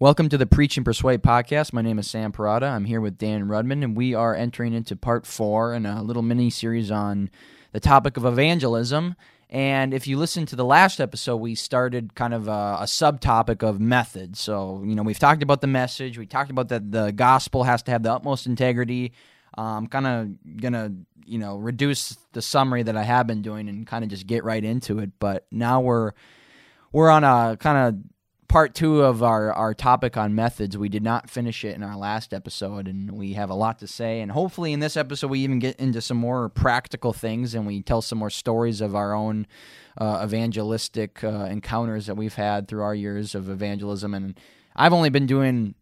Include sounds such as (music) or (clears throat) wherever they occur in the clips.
Welcome to the Preach and Persuade podcast. My name is Sam Parada. I'm here with Dan Rudman, and we are entering into part four in a little mini series on the topic of evangelism. And if you listen to the last episode, we started kind of a, a subtopic of method. So, you know, we've talked about the message, we talked about that the gospel has to have the utmost integrity. I'm kind of going to, you know, reduce the summary that I have been doing and kind of just get right into it. But now we're we're on a kind of part two of our, our topic on methods. We did not finish it in our last episode, and we have a lot to say. And hopefully, in this episode, we even get into some more practical things and we tell some more stories of our own uh, evangelistic uh, encounters that we've had through our years of evangelism. And I've only been doing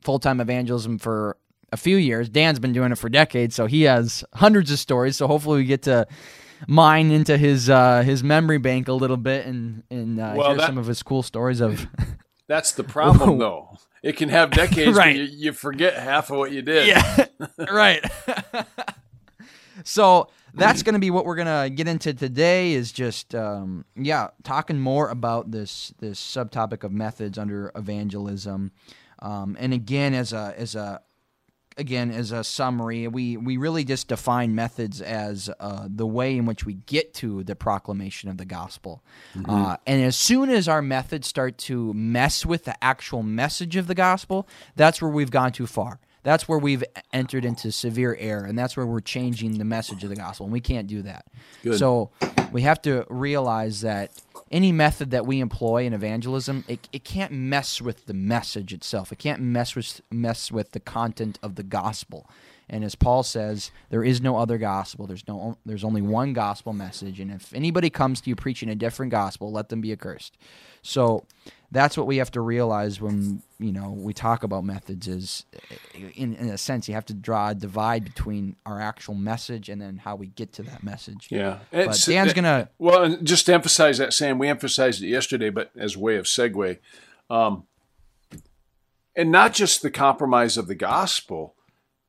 full time evangelism for a few years. Dan's been doing it for decades, so he has hundreds of stories. So hopefully, we get to mine into his uh, his memory bank a little bit and and uh, well, hear that, some of his cool stories of. (laughs) that's the problem, (laughs) though. It can have decades right. you, you forget half of what you did. Yeah, (laughs) right. so that's going to be what we're going to get into today. Is just um, yeah, talking more about this this subtopic of methods under evangelism. Um, and again, as a as a again, as a summary, we, we really just define methods as uh, the way in which we get to the proclamation of the gospel. Mm-hmm. Uh, and as soon as our methods start to mess with the actual message of the gospel, that's where we've gone too far. That's where we've entered into severe error, and that's where we're changing the message of the gospel, and we can't do that. Good. So we have to realize that any method that we employ in evangelism, it, it can't mess with the message itself. It can't mess with mess with the content of the gospel. And as Paul says, there is no other gospel. There's no there's only one gospel message. And if anybody comes to you preaching a different gospel, let them be accursed. So that's what we have to realize when you know we talk about methods is in, in a sense you have to draw a divide between our actual message and then how we get to that message. Yeah. But dan's gonna well just to emphasize that sam we emphasized it yesterday but as a way of segue um, and not just the compromise of the gospel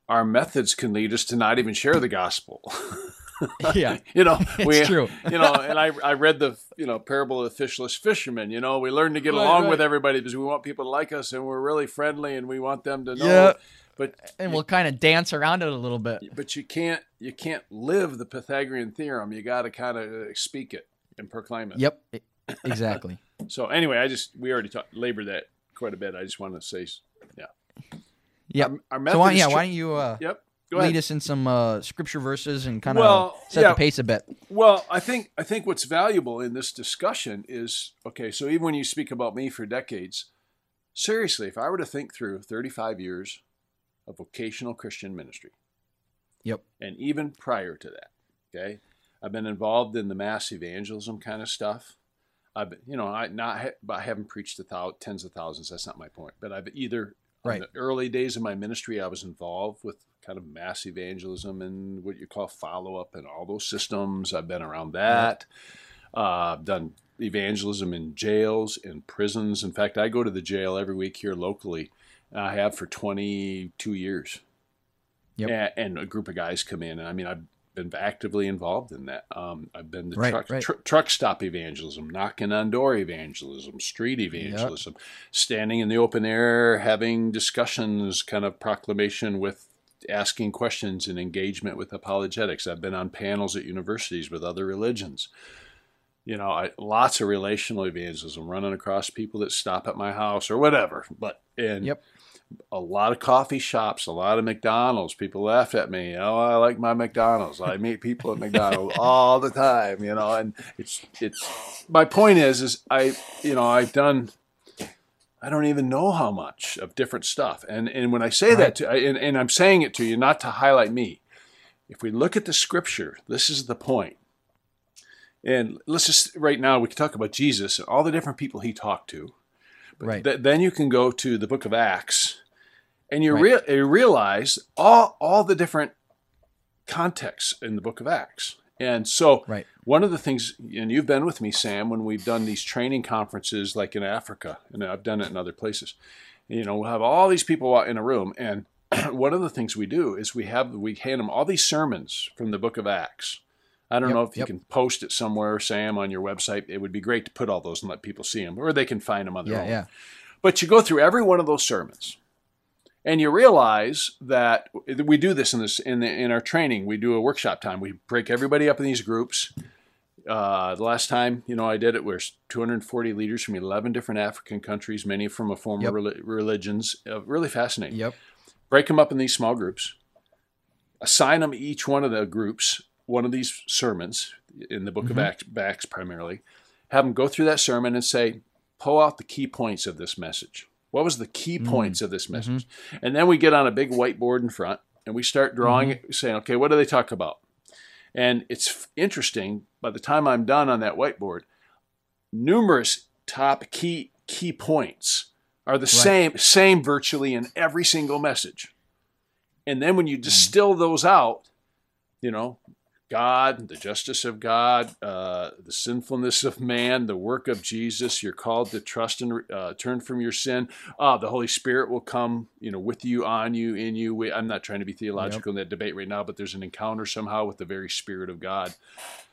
our methods can lead us to not even share the gospel (laughs) (laughs) yeah, (laughs) you know, we, true. you know, and I I read the you know parable of the fishless fisherman. You know, we learn to get right, along right. with everybody because we want people to like us and we're really friendly and we want them to know. Yeah. But and we'll kind of dance around it a little bit. But you can't you can't live the Pythagorean theorem. You got to kind of speak it and proclaim it. Yep, exactly. (laughs) so anyway, I just we already talked labored that quite a bit. I just want to say, yeah. Yeah. Our, our so why, yeah, why don't you? Uh, yep lead us in some uh, scripture verses and kind of well, set yeah. the pace a bit. Well, I think I think what's valuable in this discussion is okay. So even when you speak about me for decades, seriously, if I were to think through 35 years of vocational Christian ministry, yep, and even prior to that, okay, I've been involved in the mass evangelism kind of stuff. I've been, you know, I not I haven't preached to thou, tens of thousands. That's not my point. But I've either right. in the early days of my ministry, I was involved with kind of mass evangelism and what you call follow up and all those systems. I've been around that. Uh, I've done evangelism in jails, in prisons. In fact, I go to the jail every week here locally. I have for 22 years. Yep. And, a group of guys come in. And I mean, I've been actively involved in that. Um, I've been the right, truck, right. Tr- truck stop evangelism, knocking on door evangelism, street evangelism, yep. standing in the open air, having discussions, kind of proclamation with asking questions and engagement with apologetics. I've been on panels at universities with other religions. You know, I, lots of relational evangelism, running across people that stop at my house or whatever. But and yep. a lot of coffee shops, a lot of McDonald's. People laugh at me. Oh, I like my McDonald's. I meet people at (laughs) McDonald's all the time. You know, and it's it's. My point is, is I you know I've done I don't even know how much of different stuff. And and when I say right. that to, and, and I'm saying it to you not to highlight me. If we look at the scripture, this is the point. And let's just right now we can talk about Jesus and all the different people he talked to. But right. Th- then you can go to the book of Acts, and you, right. you realize all all the different contexts in the book of Acts. And so, right. one of the things, and you've been with me, Sam, when we've done these training conferences, like in Africa, and I've done it in other places. You know, we'll have all these people in a room, and (clears throat) one of the things we do is we have we hand them all these sermons from the Book of Acts. I don't yep, know if you can post it somewhere, Sam, on your website. It would be great to put all those and let people see them, or they can find them on their yeah, own. Yeah. But you go through every one of those sermons, and you realize that we do this in this in the, in our training. We do a workshop time. We break everybody up in these groups. Uh, the last time you know I did it, was 240 leaders from 11 different African countries, many from a former Yep. reli- religions. Uh, really fascinating Yep. break them up in these small groups, assign them each one of the groups one of these sermons in the book of Acts, Acts primarily, have them go through that sermon and say, pull out the key points of this message. What was the key mm. points of this mm-hmm. message? And then we get on a big whiteboard in front and we start drawing mm-hmm. it, saying, okay, what do they talk about? And it's interesting. By the time I'm done on that whiteboard, numerous top key key points are the same same virtually in every single message. And then when you mm. distill those out, you know, God, the justice of God, uh, the sinfulness of man, the work of Jesus. You're called to trust and uh, turn from your sin. Uh, the Holy Spirit will come, you know, with you, on you, in you. We, I'm not trying to be theological in that debate right now, but there's an encounter somehow with the very Spirit of God.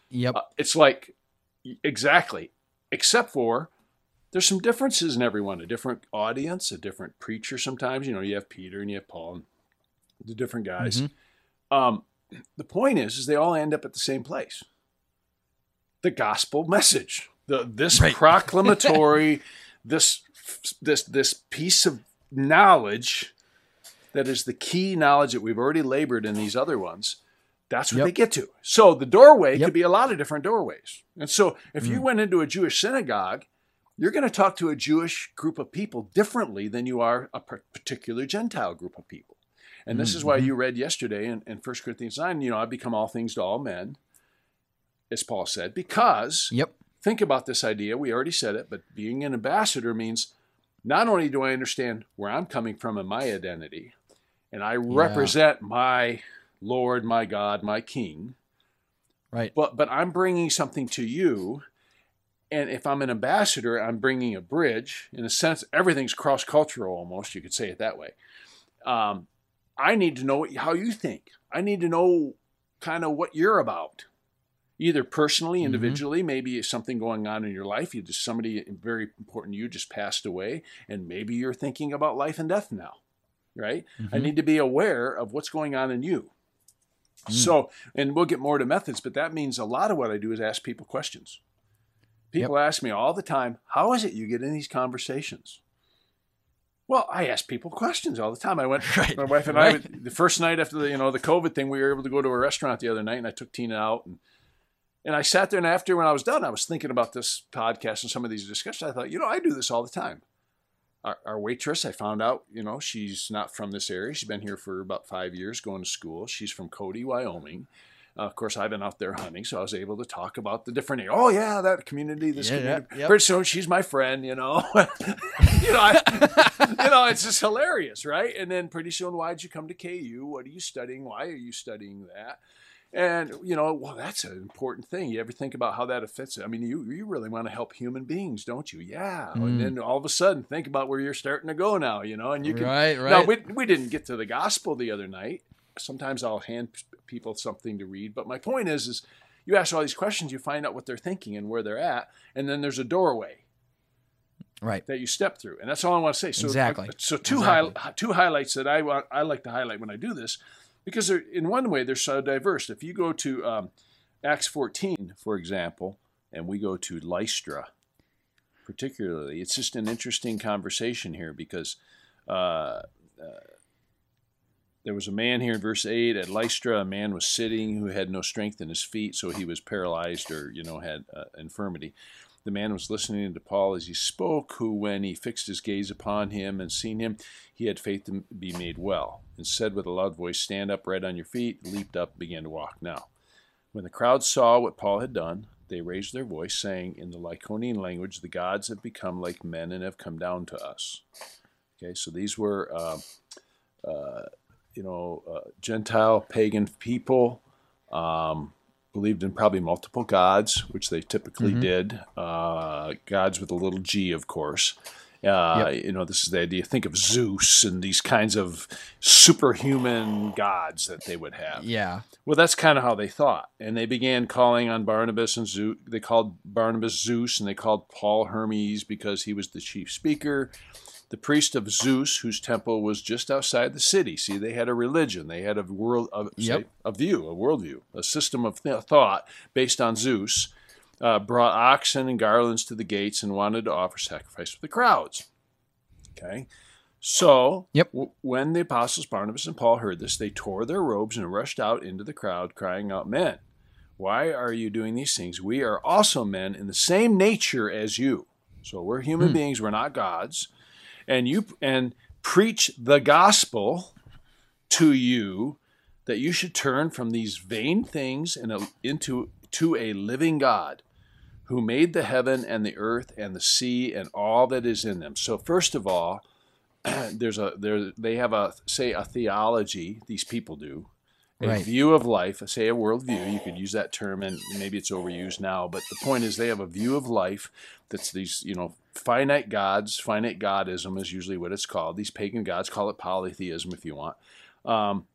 Yep. Uh, it's like exactly, except for there's some differences in everyone. A different audience, a different preacher. Sometimes you know you have Peter and you have Paul, and the different guys. Um, the point is, is they all end up at the same place. The gospel message, the this Right. (laughs) proclamatory, this this this piece of knowledge that is the key knowledge that we've already labored in these other ones. That's what Yep. they get to. So the doorway Yep. could be a lot of different doorways. And so if Mm. you went into a Jewish synagogue, you're going to talk to a Jewish group of people differently than you are a particular Gentile group of people. And this is why Mm-hmm. you read yesterday in, in 1 Corinthians 9, you know, I've become all things to all men, as Paul said, because Yep. think about this idea. We already said it, but being an ambassador means not only do I understand where I'm coming from and my identity, and I represent my Lord, my God, my King, Right. but but I'm bringing something to you. And if I'm an ambassador, I'm bringing a bridge. In a sense, everything's cross cultural almost. You could say it that way. Um, I need to know what, how you think. I need to know kind of what you're about, either personally, mm-hmm. individually. Maybe it's something going on in your life. You just somebody very important to you just passed away, and maybe you're thinking about life and death now, right? I mm-hmm. need to be aware of what's going on in you. Mm. So, and we'll get more to methods, but that means a lot of what I do is ask people questions. People ask me all the time, how is it you get in these conversations? Well, I ask people questions all the time. I went, (laughs) Right, my wife and right. I, the first night after the, you know, the COVID thing, we were able to go to a restaurant the other night and I took Tina out and, and I sat there and after when I was done, I was thinking about this podcast and some of these discussions. I thought, you know, I do this all the time. Our, our waitress, I found out, you know, she's not from this area. She's been here for about five years going to school. She's from Cody, Wyoming. Uh, of course, I've been out there hunting, so I was able to talk about the different. Oh yeah, that community, this Yeah, community. yeah, yep. Pretty soon, she's my friend. You know, (laughs) you know, I, (laughs) you know, it's just hilarious, right? And then pretty soon, why'd you come to KU? What are you studying? Why are you studying that? And you know, well, that's an important thing. You ever think about how that affects it? I mean, you you really want to help human beings, don't you? Yeah. Mm. And then all of a sudden, think about where you're starting to go now. You know, and you can. Right, Now right. we we didn't get to the gospel the other night. Sometimes I'll hand people something to read, but my point is, is you ask all these questions, you find out what they're thinking and where they're at, and then there's a doorway Right. that you step through, and that's all I want to say. So, Exactly. So two Exactly. high, two highlights that I want I like to highlight when I do this, because they're in one way they're so diverse. If you go to um, Acts 14, for example, and we go to Lystra, particularly, it's just an interesting conversation here because. Uh, there was a man here in verse 8 at Lystra, a man was sitting who had no strength in his feet, so he was paralyzed or, you know, had uh, infirmity. The man was listening to Paul as he spoke, who, when he fixed his gaze upon him and seen him, he had faith to be made well, and said with a loud voice, Stand up, right on your feet, leaped up, began to walk. Now, when the crowd saw what Paul had done, they raised their voice, saying in the Lycaonian language, The gods have become like men and have come down to us. Okay, so these were. Uh, uh, you know, uh, Gentile pagan people um, believed in probably multiple gods, which they typically did. Uh, gods with a little g, of course. Uh, You know, this is the idea. Think of Zeus and these kinds of superhuman gods that they would have. Yeah. Well, that's kind of how they thought, and they began calling on Barnabas and Zeus. They called Barnabas Zeus, and they called Paul Hermes because he was the chief speaker. The priest of Zeus, whose temple was just outside the city. See, they had a religion, they had a world, of, Yep. say, a view, a worldview, a system of th- thought based on Zeus. Uh, brought oxen and garlands to the gates and wanted to offer sacrifice for the crowds. Okay, so Yep. w- when the apostles Barnabas and Paul heard this, they tore their robes and rushed out into the crowd, crying out, "Men, why are you doing these things? We are also men in the same nature as you. So we're human beings. We're not gods. And you and preach the gospel to you that you should turn from these vain things and into to a living God who made the heaven and the earth and the sea and all that is in them. So first of all, (clears throat) there's a there they have a say a theology. These people do a Right. view of life. Say a worldview. You could use that term, and maybe it's overused now. But the point is, they have a view of life that's these you know finite gods. Finite godism is usually what it's called. These pagan gods call it polytheism if you want. Um,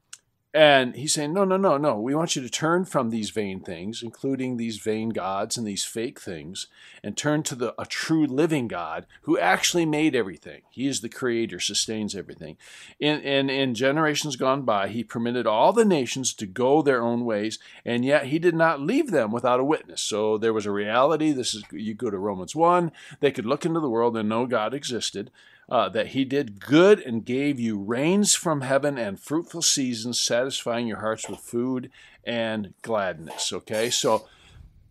and he's saying, no, no, no, no. We want you to turn from these vain things, including these vain gods and these fake things, and turn to the a true living God who actually made everything. He is the creator, sustains everything. In, in, in generations gone by, he permitted all the nations to go their own ways, and yet he did not leave them without a witness. So there was a reality. This is you go to Romans 1, they could look into the world and know God existed uh, that he did good and gave you rains from heaven and fruitful seasons, satisfying your hearts with food and gladness. Okay, so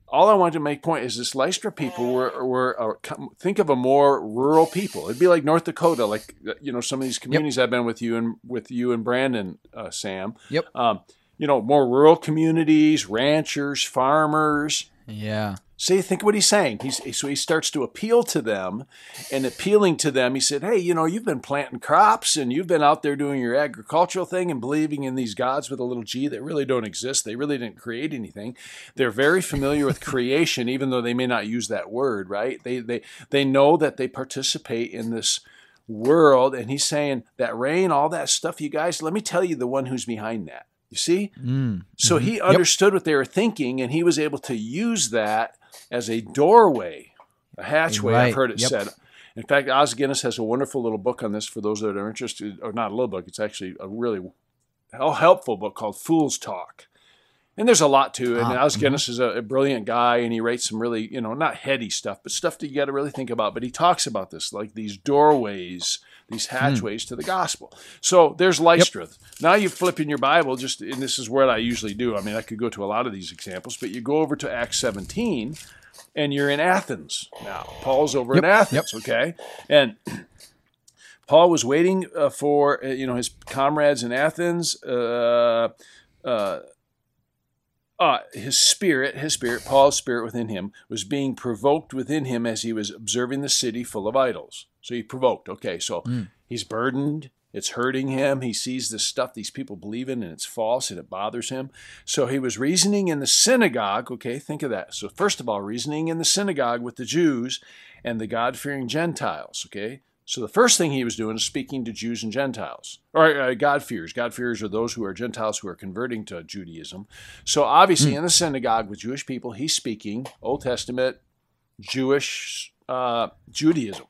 all I wanted to make point is this Lystra people were were uh, think of a more rural people. It'd be like North Dakota, like uh, you know some of these communities I've been with you and with you and Brandon, uh, Sam. Yep. Um, you know, more rural communities, ranchers, farmers. Yeah. See, think what he's saying. He's so he starts to appeal to them, and appealing to them, he said, "Hey, you know, you've been planting crops, and you've been out there doing your agricultural thing, and believing in these gods with a little g that really don't exist. They really didn't create anything. They're very familiar with creation, even though they may not use that word. Right? They they they know that they participate in this." world and he's saying that rain all that stuff you guys let me tell you the one who's behind that you see Mm. so Mhm. he Yep. understood what they were thinking, and he was able to use that as a doorway, a hatchway. I've heard it Yep. said. In fact, Os Guinness has a wonderful little book on this for those that are interested, or not a little book. It's actually a really hel- helpful book called Fool's Talk. And there's a lot to it. And Ah, Os mhm. Guinness is a, a brilliant guy, and he writes some really, you know, not heady stuff, but stuff that you got to really think about. But he talks about this, like these doorways, these Hmm. hatchways to the gospel. So there's Lystra. Now you flip in your Bible, just and this is what I usually do. I mean, I could go to a lot of these examples, but you go over to Acts 17, and you're in Athens now. Paul's over in Yep, Athens, okay, and. (clears throat) Paul was waiting uh, for uh, you know his comrades in Athens. Uh, uh, uh, his spirit, his spirit, Paul's spirit within him, was being provoked within him as he was observing the city full of idols. So he provoked. Okay, so Mm. he's burdened. It's hurting him. He sees this stuff these people believe in and it's false and it bothers him. So he was reasoning in the synagogue. Okay, think of that. So, first of all, reasoning in the synagogue with the Jews and the God fearing Gentiles. Okay, so the first thing he was doing is speaking to Jews and Gentiles, or uh, God-fears. God-fears are those who are Gentiles who are converting to Judaism. So obviously, in the synagogue with Jewish people, he's speaking Old Testament Jewish uh, Judaism,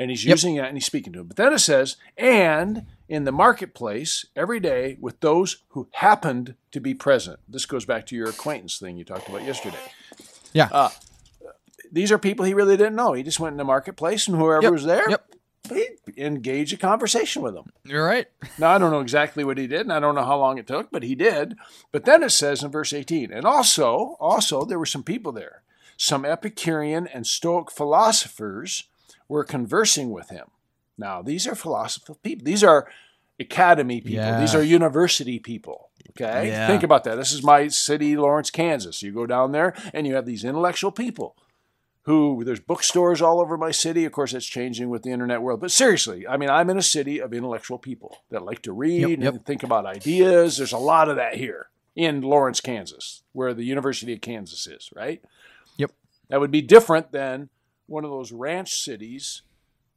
and he's Yep. using that and he's speaking to them. But then it says, and in the marketplace every day with those who happened to be present. This goes back to your acquaintance thing you talked about yesterday Yeah. Uh, these are people he really didn't know. He just went in the marketplace, and whoever Yep, was there, yep. he engaged a conversation with them. You're right. Now, I don't know exactly what he did, and I don't know how long it took, but he did. But then it says in verse 18, and also, also there were some people there. Some Epicurean and Stoic philosophers were conversing with him. Now, these are philosophical people. These are academy people. Yeah. These are university people. Okay? Yeah. Think about that. This is my city, Lawrence, Kansas. You go down there and you have these intellectual people who there's bookstores all over my city. Of course, it's changing with the internet world. But seriously, I mean, I'm in a city of intellectual people that like to read Yep, yep. and think about ideas. There's a lot of that here in Lawrence, Kansas, where the University of Kansas is, right? Yep. That would be different than one of those ranch cities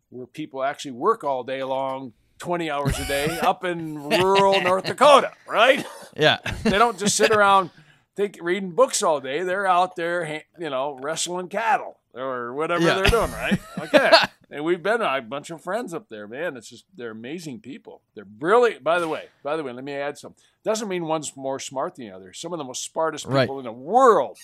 where people actually work all day long, 20 hours a day, up in (laughs) rural North Dakota, right? Yeah. (laughs) They don't just sit around think, reading books all day. They're out there, you know, wrestling cattle or whatever Yeah. they're doing, right? (laughs) Okay. and we've been a bunch of friends up there, man. It's just they're amazing people. They're brilliant. By the way, by the way, let me add some. Doesn't mean one's more smart than the other. Some of the most smartest people right. in the world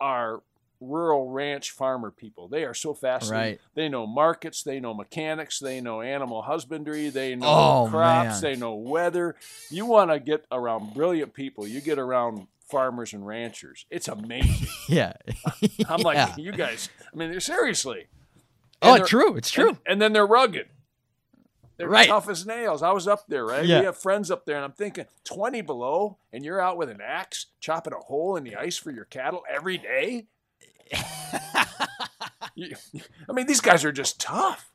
are rural ranch farmer people. They are so fascinating. Right. They know markets, they know mechanics, they know animal husbandry, they know oh, crops, man. they know weather. You want to get around brilliant people. You get around farmers and ranchers. It's amazing. (laughs) yeah. (laughs) I'm like, yeah. you guys, I mean, seriously. Oh, and oh, it's true. It's true. And, and, then they're rugged. They're right. tough as nails. I was up there, right? Yeah. We have friends up there, and I'm thinking 20 below, and you're out with an axe chopping a hole in the ice for your cattle every day. (laughs) I mean, these guys are just tough.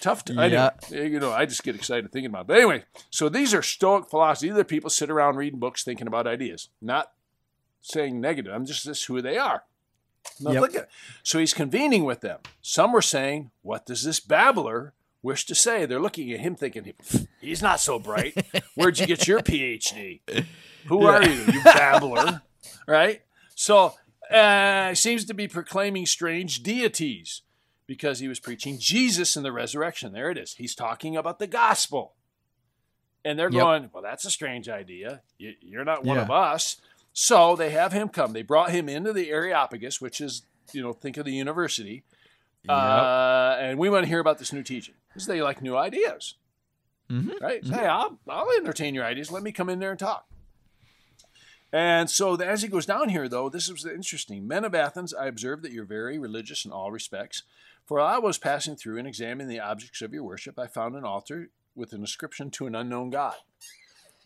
tough to, yeah. I know, you know, I just get excited thinking about it. But anyway, so these are Stoic philosophy. These are people sit around reading books, thinking about ideas, not saying negative. I'm just this who they are. Now yep. look at so he's convening with them. Some were saying, "What does this babbler wish to say?" They're looking at him, thinking, "He's not so bright. Where'd you get your PhD? Who (laughs) yeah. are you, you babbler?" (laughs) Right? So uh, seems to be proclaiming strange deities because he was preaching Jesus and the resurrection. There it is. He's talking about the gospel. And they're yep. going, well, that's a strange idea. You're not one yeah. of us. So they have him come. They brought him into the Areopagus, which is, you know, think of the university. Yep. Uh, and we want to hear about this new teaching because they like new ideas. Mm-hmm. Right? Mm-hmm. Hey, I'll, I'll entertain your ideas. Let me come in there and talk. And so as he goes down here, though, this is interesting. Men of Athens, I observe that you're very religious in all respects. For I was passing through and examining the objects of your worship, I found an altar with an inscription to an unknown God.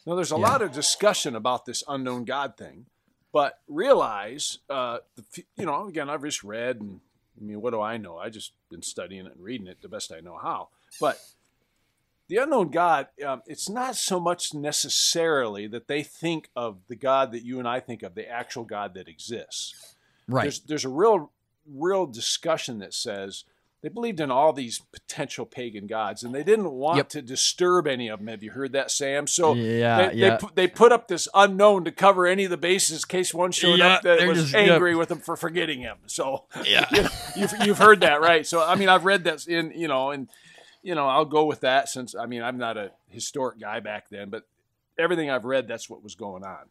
Now, there's a yeah. lot of discussion about this unknown God thing, but realize, uh, the, you know, again, I've just read, and I mean, what do I know? I just been studying it and reading it the best I know how. But the unknown God, um, it's not so much necessarily that they think of the God that you and I think of, the actual God that exists. Right. There's, there's a real, real discussion that says they believed in all these potential pagan gods, and they didn't want yep. to disturb any of them. Have you heard that, Sam? So yeah, they, yeah. they, they put up this unknown to cover any of the bases in case one showed yeah, up that was just, angry yep. with them for forgetting him. So yeah, (laughs) you know, you've, you've heard that, right? So I mean, I've read that in you know, and you know, I'll go with that since I mean I'm not a historic guy back then, but everything I've read, that's what was going on.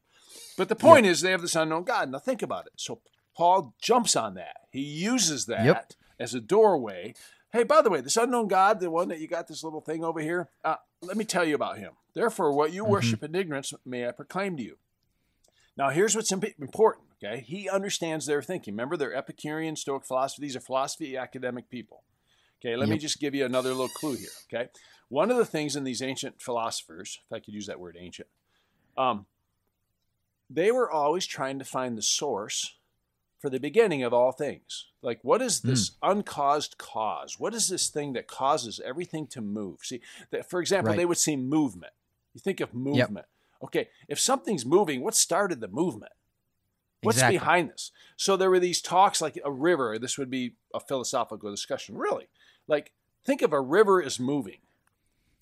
But the point is, they have this unknown God. Now think about it. So Paul jumps on that. He uses that yep. as a doorway. Hey, by the way, this unknown God, the one that you got this little thing over here, uh, let me tell you about him. Therefore, what you mm-hmm. worship in ignorance may I proclaim to you. Now, here's what's important. Okay, he understands their thinking. Remember, they're Epicurean, Stoic philosophy. These are philosophy academic people. Okay, let yep. me just give you another little clue here. Okay, one of the things in these ancient philosophers, if I could use that word ancient, um, they were always trying to find the source for the beginning of all things. Like, what is this mm. uncaused cause? What is this thing that causes everything to move? See, that, for example, right. they would see movement. You think of movement. Yep. Okay, if something's moving, what started the movement? What's exactly. behind this? So there were these talks like a river. This would be a philosophical discussion, really. Like, think of a river as moving.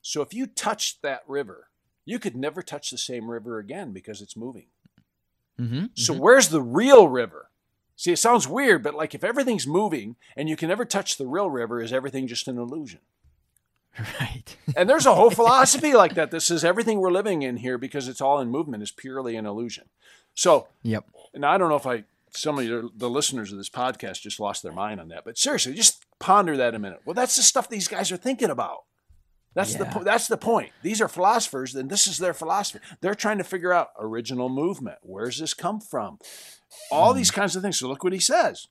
So if you touched that river, you could never touch the same river again because it's moving. Mm-hmm, so mm-hmm. where's the real river? See, it sounds weird, but like if everything's moving and you can never touch the real river, is everything just an illusion? (laughs) Right. and there's a whole (laughs) philosophy like that that says everything we're living in here, because it's all in movement, is purely an illusion. So, yep. And I don't know if I some of your, the listeners of this podcast just lost their mind on that, but seriously, just ponder that a minute. Well, that's the stuff these guys are thinking about. That's yeah. the that's the point. These are philosophers, and this is their philosophy. They're trying to figure out original movement. Where's this come from? All mm. these kinds of things. So look what he says.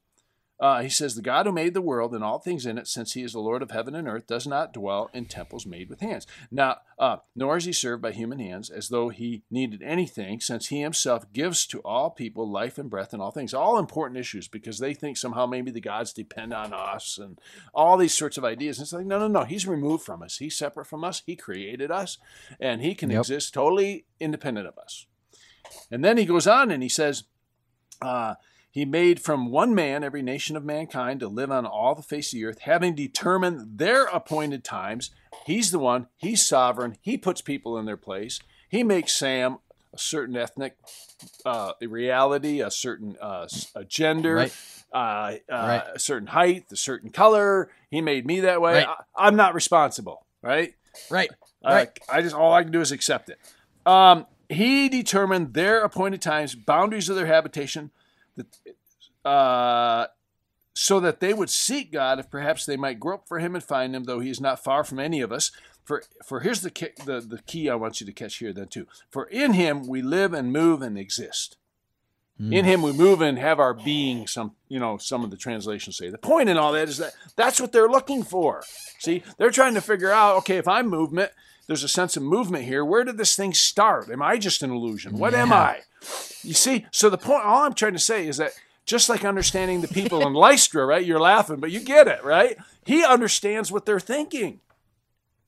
Uh, he says, The God who made the world and all things in it, since he is the Lord of heaven and earth, does not dwell in temples made with hands. Now, uh, nor is he served by human hands as though he needed anything, since he himself gives to all people life and breath and all things. All important issues because they think somehow maybe the gods depend on us and all these sorts of ideas. And it's like, no, no, no. He's removed from us. He's separate from us. He created us and he can yep. exist totally independent of us. And then he goes on and he says, uh, he made from one man every nation of mankind to live on all the face of the earth, having determined their appointed times. He's the one, he's sovereign, he puts people in their place. He makes Sam a certain ethnic uh, reality, a certain uh, a gender, Right. uh, uh, Right. a certain height, a certain color. He made me that way. Right. I, I'm not responsible, right? Right. I- Right. I just all I can do is accept it. Um, he determined their appointed times, boundaries of their habitation, that, uh, so that they would seek God, if perhaps they might grope for Him and find Him, though He is not far from any of us. For, for here's the key, the, the key I want you to catch here then too. For in Him we live and move and exist. In Him we move and have our being. Some you know some of the translations say. The point in all that is that that's what they're looking for. See, they're trying to figure out. Okay, if I'm movement, there's a sense of movement here. Where did this thing start? Am I just an illusion? What am I? You see, so the point, all I'm trying to say is that just like understanding the people in (laughs) Lystra, right? You're laughing, but you get it, right? He understands what they're thinking.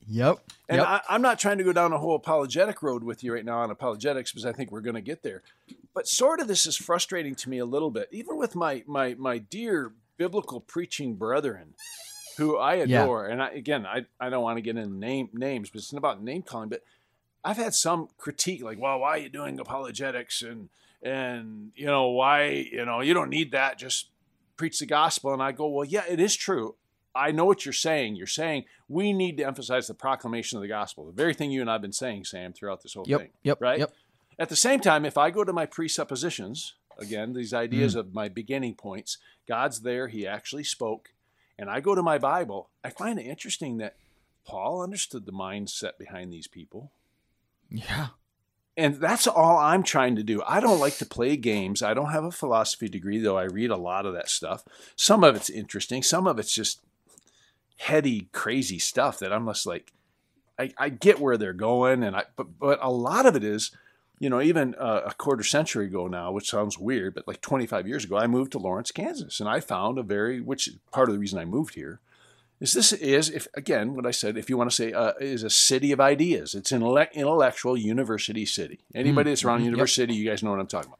Yep. And yep. I, I'm not trying to go down a whole apologetic road with you right now on apologetics because I think we're going to get there. But sort of this is frustrating to me a little bit, even with my my my dear biblical preaching brethren, who I Yeah. adore. And I, again, I, I don't want to get into name names, but it's not about name calling. But I've had some critique like, "Well, why are you doing apologetics?" and and you know why you know you don't need that. Just preach the gospel. And I go, "Well, yeah, it is true." I know what you're saying. You're saying we need to emphasize the proclamation of the gospel, the very thing you and I've been saying, Sam, throughout this whole Yep. thing. Yep. right? Yep. At the same time, if I go to my presuppositions, again, these ideas mm. of my beginning points, God's there, He actually spoke, and I go to my Bible, I find it interesting that Paul understood the mindset behind these people. Yeah. And that's all I'm trying to do. I don't like to play games. I don't have a philosophy degree, though I read a lot of that stuff. Some of it's interesting, some of it's just heady, crazy stuff that I'm just like, I, I get where they're going, and I but but a lot of it is, you know, even uh, a quarter century ago now, which sounds weird, but like 25 years ago, I moved to Lawrence, Kansas, and I found a very which part of the reason I moved here is this is if again what I said if you want to say uh, is a city of ideas. It's an intellect- intellectual university city. Anybody that's around mhm, yep. university, you guys know what I'm talking about.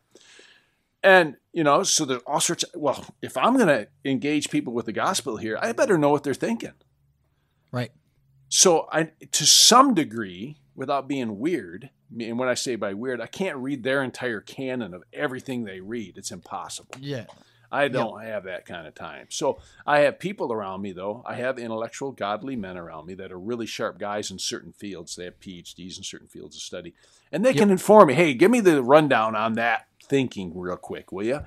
And you know, so there's all sorts. Of, well, if I'm going to engage people with the gospel here, I better know what they're thinking. Right. So I, to some degree, without being weird, and when I say by weird, I can't read their entire canon of everything they read. It's impossible. Yeah. I don't have that kind of time. So I have people around me, though. I have intellectual, godly men around me that are really sharp guys in certain fields. They have PhDs in certain fields of study, and they can inform me. Hey, give me the rundown on that thinking real quick, will you?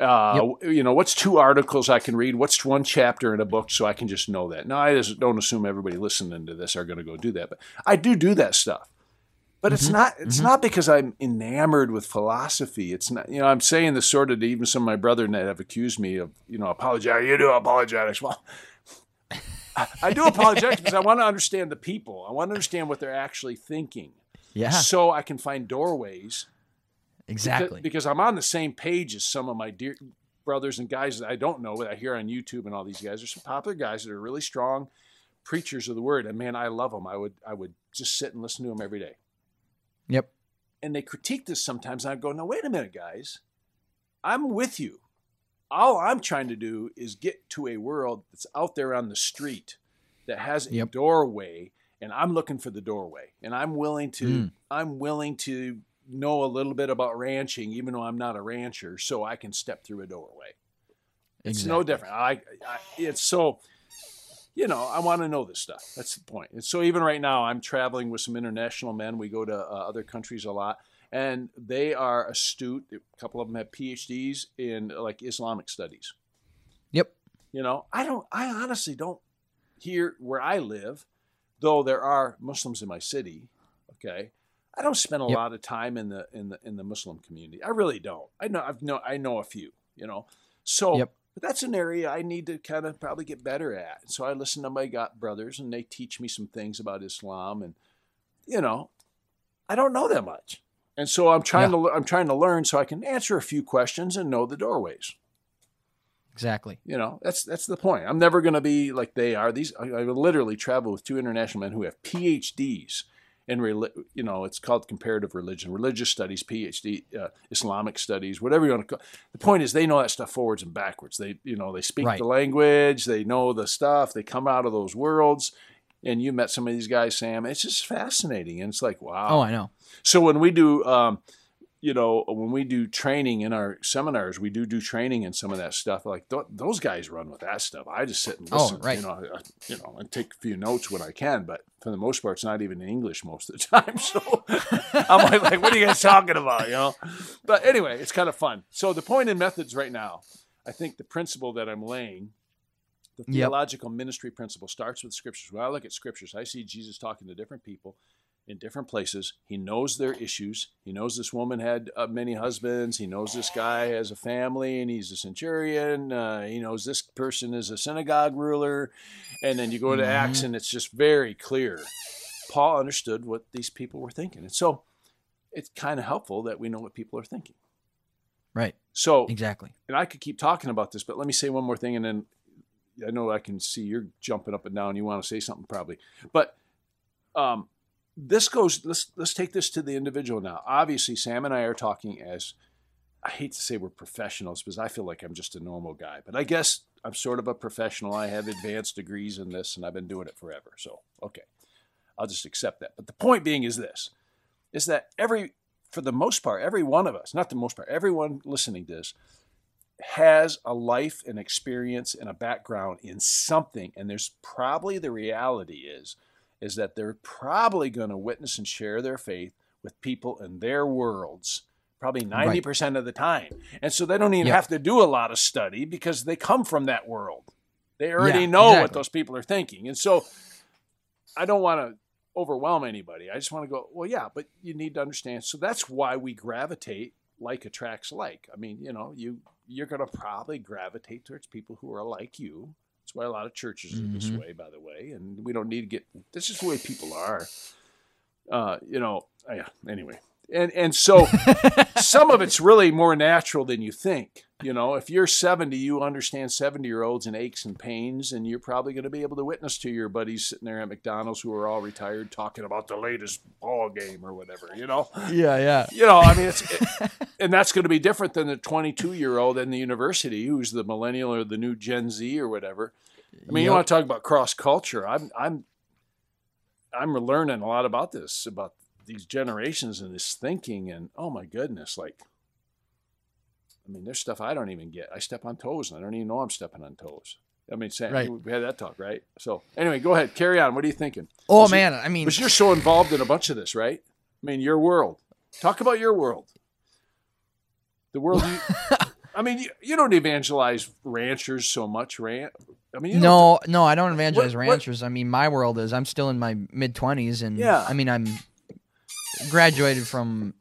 Uh, You know, what's two articles I can read? What's one chapter in a book so I can just know that? Now, I just don't assume everybody listening to this are going to go do that, but I do do that stuff. But it's not it's not because I'm enamored with philosophy. It's not you know, I'm saying this sort of to even some of my brethren that have accused me of, you know, apologize. You do apologetics. Well, I, I do apologetics because I want to understand the people. I want to understand what they're actually thinking. Yeah. So I can find doorways Exactly. because I'm on the same page as some of my dear brothers and guys that I don't know that I hear on YouTube and all these guys. There's some popular guys that are really strong preachers of the word, and man, I love them. I would I would just sit and listen to them every day. Yep. And they critique this sometimes, and I go, "No, wait a minute, guys. I'm with you. All I'm trying to do is get to a world that's out there on the street that has a Yep. doorway, and I'm looking for the doorway, and I'm willing to Mm. I'm willing to know a little bit about ranching, even though I'm not a rancher, so I can step through a doorway. It's no different. I, I it's so you know, I want to know this stuff. That's the point. And so even right now, I'm traveling with some international men. We go to uh, other countries a lot, and they are astute. A couple of them have PhDs in like Islamic studies. Yep. You know, I don't. I honestly don't hear where I live, though there are Muslims in my city. Okay, I don't spend a Yep. lot of time in the in the in the Muslim community. I really don't. I know. I've know. I know a few. You know, so. Yep. But that's an area I need to kind of probably get better at. So I listen to my God brothers, and they teach me some things about Islam, and you know, I don't know that much, and so I'm trying Yeah. to I'm trying to learn so I can answer a few questions and know the doorways. Exactly. You know, that's that's the point. I'm never going to be like they are. These I, I literally travel with two international men who have PhDs reli- you know it's called comparative religion, religious studies, PhD, uh, Islamic studies, whatever you want to call. The point is they know that stuff forwards and backwards. They you know they speak Right. the language, they know the stuff. They come out of those worlds, and you met some of these guys, Sam. It's just fascinating, and it's like, wow. Oh, I know. So when we do, um, you know, when we do training in our seminars, we do do training in some of that stuff. Like th- those guys run with that stuff. I just sit and listen, Oh, listen, right. you know, uh, you know, and take a few notes when I can. But for the most part, it's not even in English most of the (laughs) time. So (laughs) I'm like, like, what are you guys talking about? You know. But anyway, it's kind of fun. So the point in methods right now, I think the principle that I'm laying. The Yep. theological ministry principle starts with scriptures. When I look at scriptures, I see Jesus talking to different people in different places. He knows their issues. He knows this woman had uh, many husbands. He knows this guy has a family and he's a centurion. Uh, he knows this person is a synagogue ruler. And then you go to Acts and it's just very clear. Paul understood what these people were thinking. And so it's kind of helpful that we know what people are thinking. Right. So, Exactly. and I could keep talking about this, but let me say one more thing and then I know I can see you're jumping up and down. You want to say something probably, but um, this goes. Let's let's take this to the individual now. Obviously, Sam and I are talking as I hate to say we're professionals because I feel like I'm just a normal guy, but I guess I'm sort of a professional. I have advanced degrees in this, and I've been doing it forever. So okay, I'll just accept that. But the point being is this: is that every for the most part, every one of us, not the most part, everyone listening to this has a life and experience and a background in something and there's probably the reality is is that they're probably going to witness and share their faith with people in their worlds probably 90% of the time. And so they don't even Yeah. have to do a lot of study because they come from that world. They already Yeah, know what those people are thinking. And so i don't want to overwhelm anybody. I just want to go well yeah but you need to understand. So that's why we gravitate like attracts like. I mean you know you you're going to probably gravitate towards people who are like you. That's why a lot of churches are this Mhm. way, by the way. And we don't need to get. This is the way people are. Uh, you know. Yeah. Anyway, and and so (laughs) some of it's really more natural than you think. You know, if you're 70, you understand 70 year olds and aches and pains, and you're probably going to be able to witness to your buddies sitting there at McDonald's who are all retired talking about the latest ball game or whatever. You know Yeah, yeah. you know, I mean, it's, it- and that's going to be different than the 22 year old in the university who's the millennial or the new Gen Z or whatever. I mean, you want to talk about cross culture? I'm, I'm, I'm learning a lot about this, about these generations and this thinking, and oh my goodness, like, I mean, there's stuff I don't even get. I step on toes, and I don't even know I'm stepping on toes. I mean, Sam, Right. we had that talk, right? So, anyway, go ahead, carry on. What are you thinking? Oh Was man, I mean, Because you're so involved in a bunch of this, right? I mean, your world. Talk about your world. The world. You, (laughs) I mean, you, you don't evangelize ranchers so much, rant. I mean, you no, no, I don't evangelize What- what- ranchers. I mean, my world is I'm still in my mid twenties, and Yeah. I mean, I'm graduated from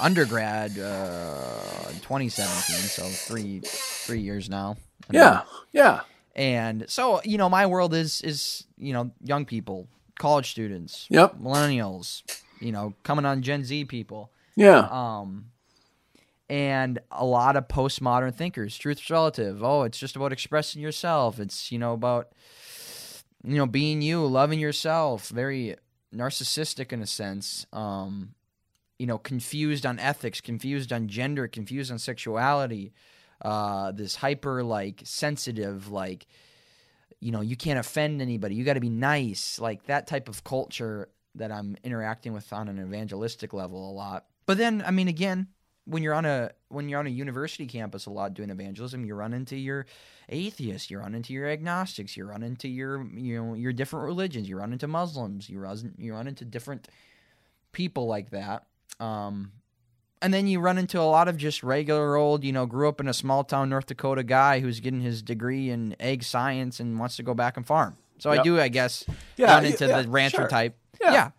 undergrad uh, in 2017, so three three years now. Yeah, yeah, and so you know, my world is is you know young people, college students, Yep. millennials, you know, coming on Gen Z people. yeah, um, and a lot of postmodern thinkers. Truth's relative. Oh, it's just about expressing yourself. It's you know about you know being you, loving yourself. Very narcissistic in a sense. Um, you know, confused on ethics, confused on gender, confused on sexuality. Uh, this hyper like sensitive like you know you can't offend anybody you got to be nice like that type of culture that i'm interacting with on an evangelistic level a lot but then i mean again when you're on a when you're on a university campus a lot doing evangelism you run into your atheists you run into your agnostics you run into your you know your different religions you run into muslims you run you run into different people like that um and then you run into a lot of just regular old, you know, grew up in a small town North Dakota guy who's getting his degree in ag science and wants to go back and farm. So I do, I guess, Yeah, run into yeah, the rancher sure. type. Yeah. Yeah.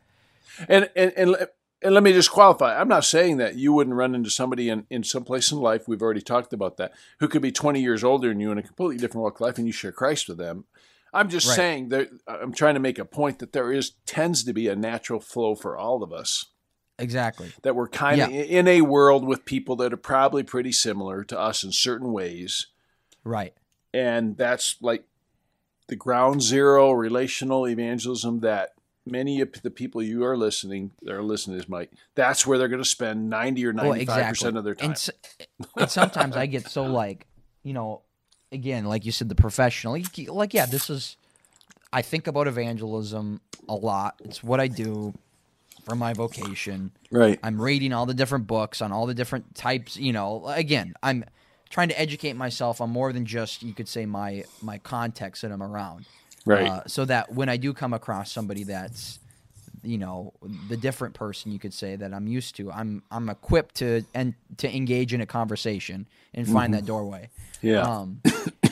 and and and. and let me just qualify. I'm not saying that you wouldn't run into somebody in, in some place in life, we've already talked about that, who could be 20 years older than you in a completely different walk of life and you share Christ with them. I'm just Right. saying that I'm trying to make a point that there is tends to be a natural flow for all of us. Exactly. that we're kind of in a world with people that are probably pretty similar to us in certain ways. Right. And that's like the ground zero relational evangelism that many of the people you are listening, their listeners might, that's where they're going to spend 90 or 95% Well, exactly. of their time. And, s- and sometimes I get so (laughs) like, you know, again, like you said, the professional, like, yeah, this is I think about evangelism a lot. It's what I do for my vocation. Right. I'm reading all the different books on all the different types. You know, again, I'm trying to educate myself on more than just you could say my my context that I'm around. Right. Uh, so that when I do come across somebody that's you know the different person you could say that I'm used to, I'm I'm equipped to and to engage in a conversation and find that doorway. Yeah. Um,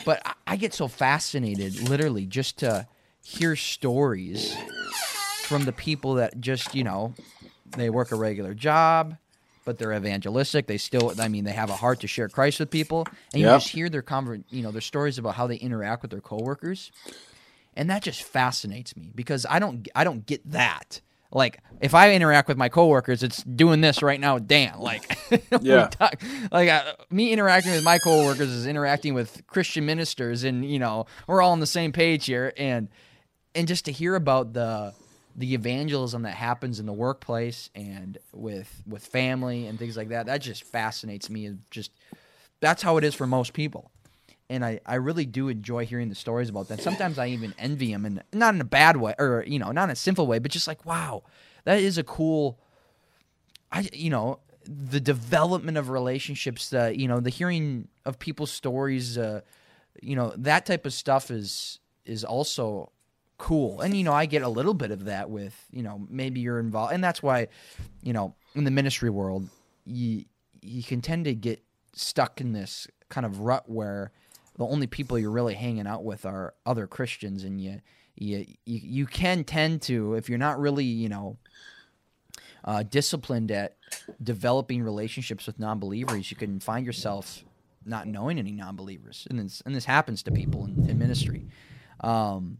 but I, I get so fascinated, literally, just to hear stories from the people that just you know they work a regular job but they're evangelistic. They still i mean they have a heart to share christ with people. And you Yep. just hear their conver- you know their stories about how they interact with their coworkers. And that just fascinates me because i don't i don't get that. Like if i interact with my coworkers it's doing this right now with dan. Like (laughs) Yeah. talk- like uh, me interacting with my coworkers is interacting with christian ministers and you know we're all on the same page here. And and just to hear about the the evangelism that happens in the workplace and with with family and things like that that just fascinates me and just that's how it is for most people. And I, I really do enjoy hearing the stories about that. Sometimes i even envy them and not in a bad way or you know not in a sinful way but just like wow that is a cool i you know the development of relationships that you know the hearing of people's stories uh you know that type of stuff is is also cool. And you know i get a little bit of that with you know maybe you're involved and that's why you know in the ministry world you you can tend to get stuck in this kind of rut where the only people you're really hanging out with are other christians and you you you, you can tend to if you're not really you know uh, disciplined at developing relationships with non-believers you can find yourself not knowing any non-believers and this, and this happens to people in, in ministry. Um,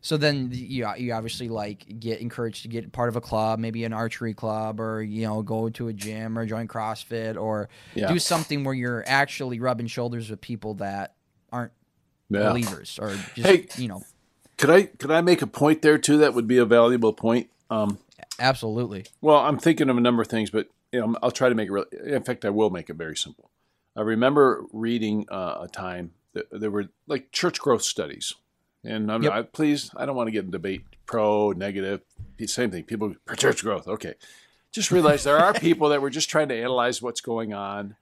so then you you obviously like get encouraged to get part of a club, maybe an archery club, or you know go to a gym or join CrossFit or Yeah. do something where you're actually rubbing shoulders with people that aren't Yeah. believers or just Hey. you know Could I could I make a point there too? That would be a valuable point. Um, absolutely well, I'm thinking of a number of things, but you know, I'll try to make it. Real, in fact, I will make it very simple. I remember reading uh, a time that there were like church growth studies, and I'm Yep. I, please, I don't want to get in debate pro negative. Same thing. People for church growth. Okay, just realize there are (laughs) people that were just trying to analyze what's going on,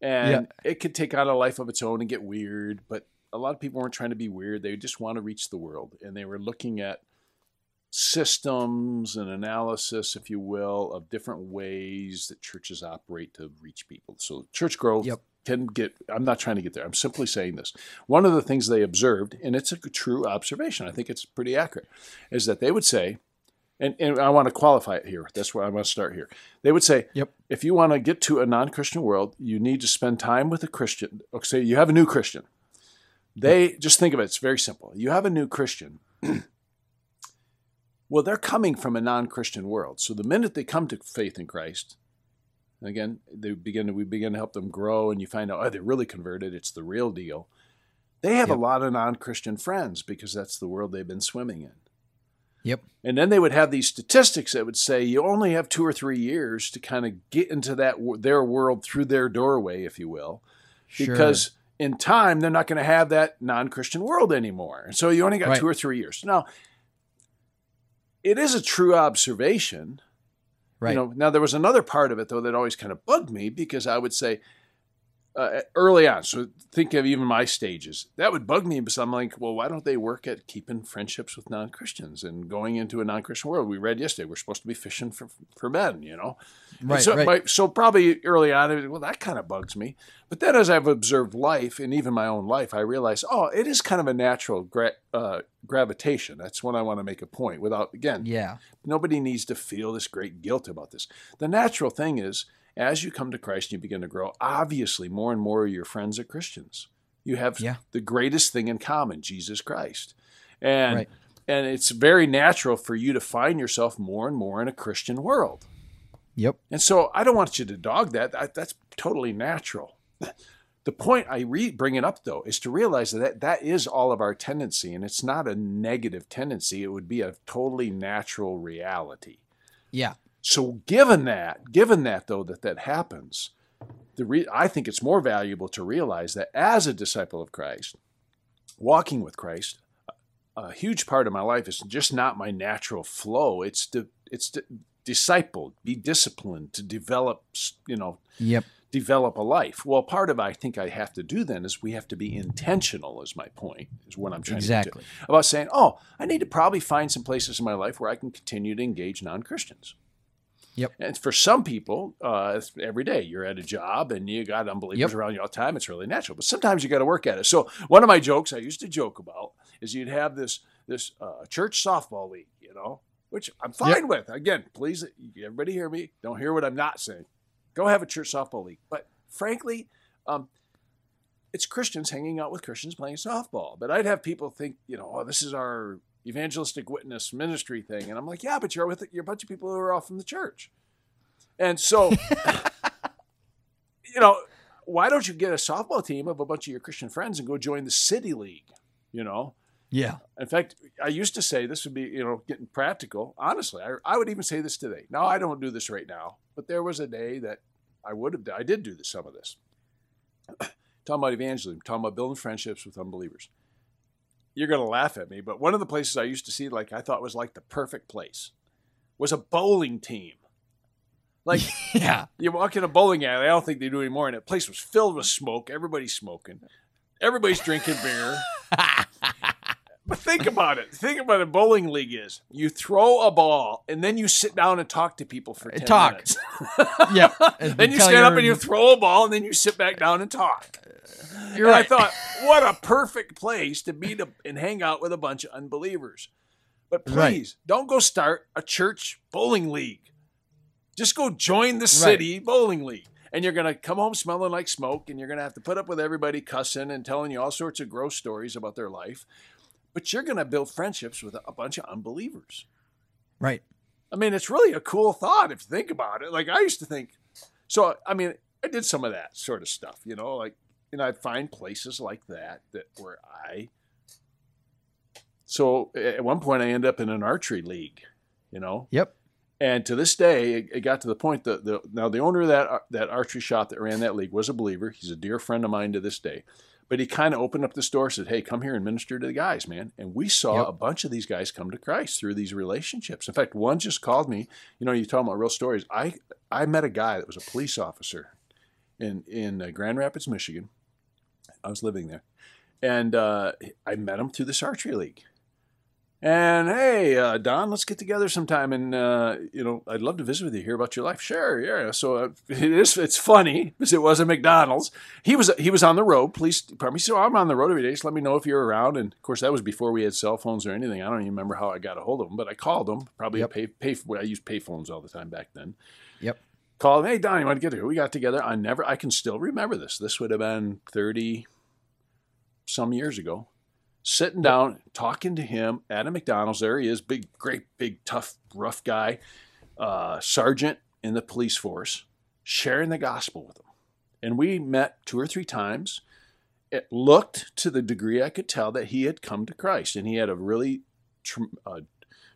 and it could take on a life of its own and get weird. But a lot of people weren't trying to be weird. They just want to reach the world, and they were looking at systems and analysis, if you will, of different ways that churches operate to reach people. So church growth Yep. Can get, I'm not trying to get there. I'm simply saying this. One of the things they observed, and it's a true observation, I think it's pretty accurate, is that they would say, and, and I want to qualify it here. That's where I want to start here. They would say, Yep. if you want to get to a non Christian world, you need to spend time with a Christian. Okay, say you have a new Christian. They just think of it, it's very simple. You have a new Christian. (clears throat) well, they're coming from a non Christian world. So the minute they come to faith in Christ, again, they begin to, we begin to help them grow, and you find out, oh, they're really converted. It's the real deal. They have Yep. a lot of non Christian friends because that's the world they've been swimming in. Yep. And then they would have these statistics that would say you only have two or three years to kind of get into that their world through their doorway, if you will, Sure. because in time they're not going to have that non-Christian world anymore. And so you only got Right. two or three years. Now, it is a true observation. Right. You know, now there was another part of it though that always kind of bugged me because I would say uh, early on. So think of even my stages. That would bug me because I'm like, well, why don't they work at keeping friendships with non Christians and going into a non Christian world? We read yesterday we're supposed to be fishing for for men, you know. Right so, right my- so probably early on, well, that kind of bugs me. But then as I've observed life and even my own life, I realize, oh, it is kind of a natural gra- uh, gravitation. That's when I want to make a point. Without again, yeah nobody needs to feel this great guilt about this. The natural thing is, as you come to Christ and you begin to grow, obviously more and more of your friends are Christians. You have Yeah. the greatest thing in common, Jesus Christ. And Right. and it's very natural for you to find yourself more and more in a Christian world. yep And so I don't want you to dog that. that that's totally natural. (laughs) The point I re- bring it up though is to realize that that is all of our tendency, and it's not a negative tendency. It would be a totally natural reality. yeah So given that, given that though that that happens, the re- I think it's more valuable to realize that as a disciple of Christ, walking with Christ, a huge part of my life is just not my natural flow. It's to it's to disciple, be disciplined, to develop, you know, yep. develop a life. Well, part of I think I have to do then is we have to be intentional. Is my point? Is what I'm trying exactly. to do about saying, oh, I need to probably find some places in my life where I can continue to engage non Christians. Yep. And for some people, uh, every day you're at a job and you got unbelievers yep. around you all the time. It's really natural. But sometimes you got to work at it. So one of my jokes I used to joke about is you'd have this this uh, church softball league, you know, which I'm fine yep. with. Again, please, everybody hear me. Don't hear what I'm not saying. Go have a church softball league. But frankly, um, it's Christians hanging out with Christians playing softball. But I'd have people think, you know, oh, this is our evangelistic witness ministry thing. And I'm like, yeah, but you're with you're a bunch of people who are all from the church. And so, (laughs) you know, why don't you get a softball team of a bunch of your Christian friends and go join the city league? You know, yeah. In fact, I used to say this would be, you know, getting practical. Honestly, I, I would even say this today. Now, I don't do this right now, but there was a day that I would have, I did do this, some of this. (clears throat) talking about evangelism, talking about building friendships with unbelievers. You're going to laugh at me, but one of the places I used to see, like, I thought was like the perfect place was a bowling team. Like, (laughs) yeah, you walk in a bowling alley. I don't think they do anymore. And that place was filled with smoke. Everybody's smoking. Everybody's drinking beer. (laughs) But think about it. Think about what a bowling league is. You throw a ball and then you sit down and talk to people for uh, 10 talk. minutes. (laughs) yep. (laughs) then you stand up and you throw a ball and then you sit back down and talk. Uh, you're and right. I thought, (laughs) what a perfect place to meet and hang out with a bunch of unbelievers. But please, right. don't go start a church bowling league. Just go join the city right. bowling league. And you're going to come home smelling like smoke and you're going to have to put up with everybody cussing and telling you all sorts of gross stories about their life but you're going to build friendships with a bunch of unbelievers. Right. I mean, it's really a cool thought if you think about it. Like I used to think, so I mean, I did some of that sort of stuff, you know, like, you know, I'd find places like that that where I. So at one point, I end up in an archery league, you know. Yep. And to this day, it, it got to the point that the now the owner of that that archery shop that ran that league was a believer. He's a dear friend of mine to this day. But he kind of opened up this door, said, Hey, come here and minister to the guys, man. And we saw yep. a bunch of these guys come to Christ through these relationships. In fact, one just called me. You know, you talking about real stories. I, I met a guy that was a police officer in, in uh, Grand Rapids, Michigan. I was living there. And uh, I met him through this archery league. And hey, uh, Don, let's get together sometime. And uh, you know, I'd love to visit with you, hear about your life. Sure, yeah. So uh, (laughs) it is. It's funny because it was a McDonald's. He was he was on the road. Please, pardon me. So I'm on the road every day. Just let me know if you're around. And of course, that was before we had cell phones or anything. I don't even remember how I got a hold of him, but I called him. Probably yep. a pay pay. I used pay phones all the time back then. Yep. Called him. Hey, Don, you want to get here? We got together. I never. I can still remember this. This would have been thirty some years ago sitting down, talking to him at a McDonald's. There he is, big, great, big, tough, rough guy, uh, sergeant in the police force, sharing the gospel with him. And we met two or three times. It looked to the degree I could tell that he had come to Christ, and he had a really tra- uh,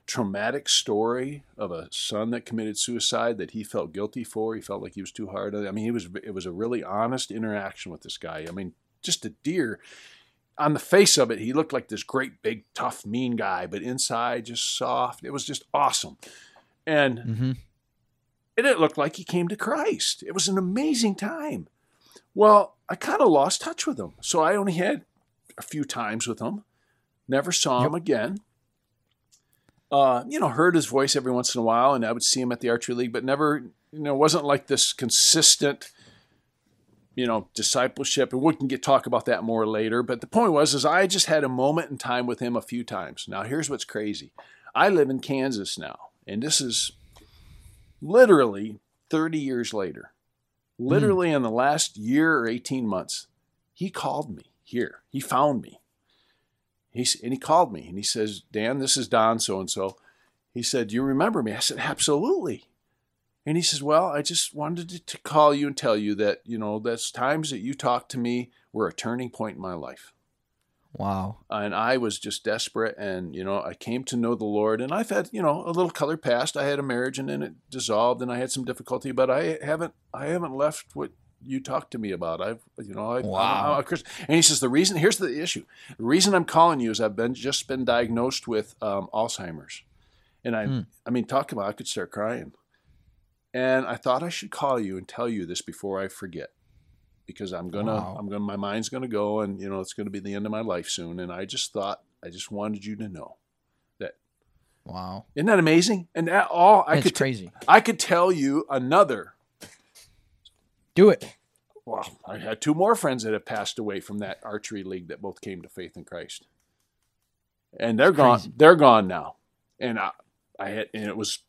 traumatic story of a son that committed suicide that he felt guilty for. He felt like he was too hard. I mean, he was. It was a really honest interaction with this guy. I mean, just a deer on the face of it, he looked like this great, big, tough, mean guy, but inside just soft. It was just awesome. And mm-hmm. it, it looked like he came to Christ. It was an amazing time. Well, I kind of lost touch with him. So I only had a few times with him, never saw yep. him again. Uh, you know, heard his voice every once in a while, and I would see him at the archery league, but never, you know, wasn't like this consistent you know, discipleship, and we can get talk about that more later. But the point was, is I just had a moment in time with him a few times. Now, here's what's crazy: I live in Kansas now, and this is literally 30 years later. Literally mm. in the last year or 18 months, he called me here. He found me. He's, and he called me and he says, Dan, this is Don so and so. He said, Do you remember me? I said, Absolutely. And he says, Well, I just wanted to call you and tell you that, you know, those times that you talked to me were a turning point in my life. Wow. And I was just desperate. And, you know, I came to know the Lord. And I've had, you know, a little color past. I had a marriage and then it dissolved and I had some difficulty, but I haven't, I haven't left what you talked to me about. I've, you know, I, wow. I'm, I'm and he says the reason. Here's the issue. The reason I'm calling you is I've been just been diagnosed with um, Alzheimer's, and I, hmm. I mean, talk about I could start crying, and I thought I should call you and tell you this before I forget, because I'm gonna, wow. I'm gonna, my mind's gonna go, and you know, it's gonna be the end of my life soon, and I just thought I just wanted you to know that. Wow. Isn't that amazing? And that all I could crazy. I could tell you another do it. Well, I had two more friends that have passed away from that archery league that both came to faith in Christ, and they're gone. They're gone now. And I, I had, and it was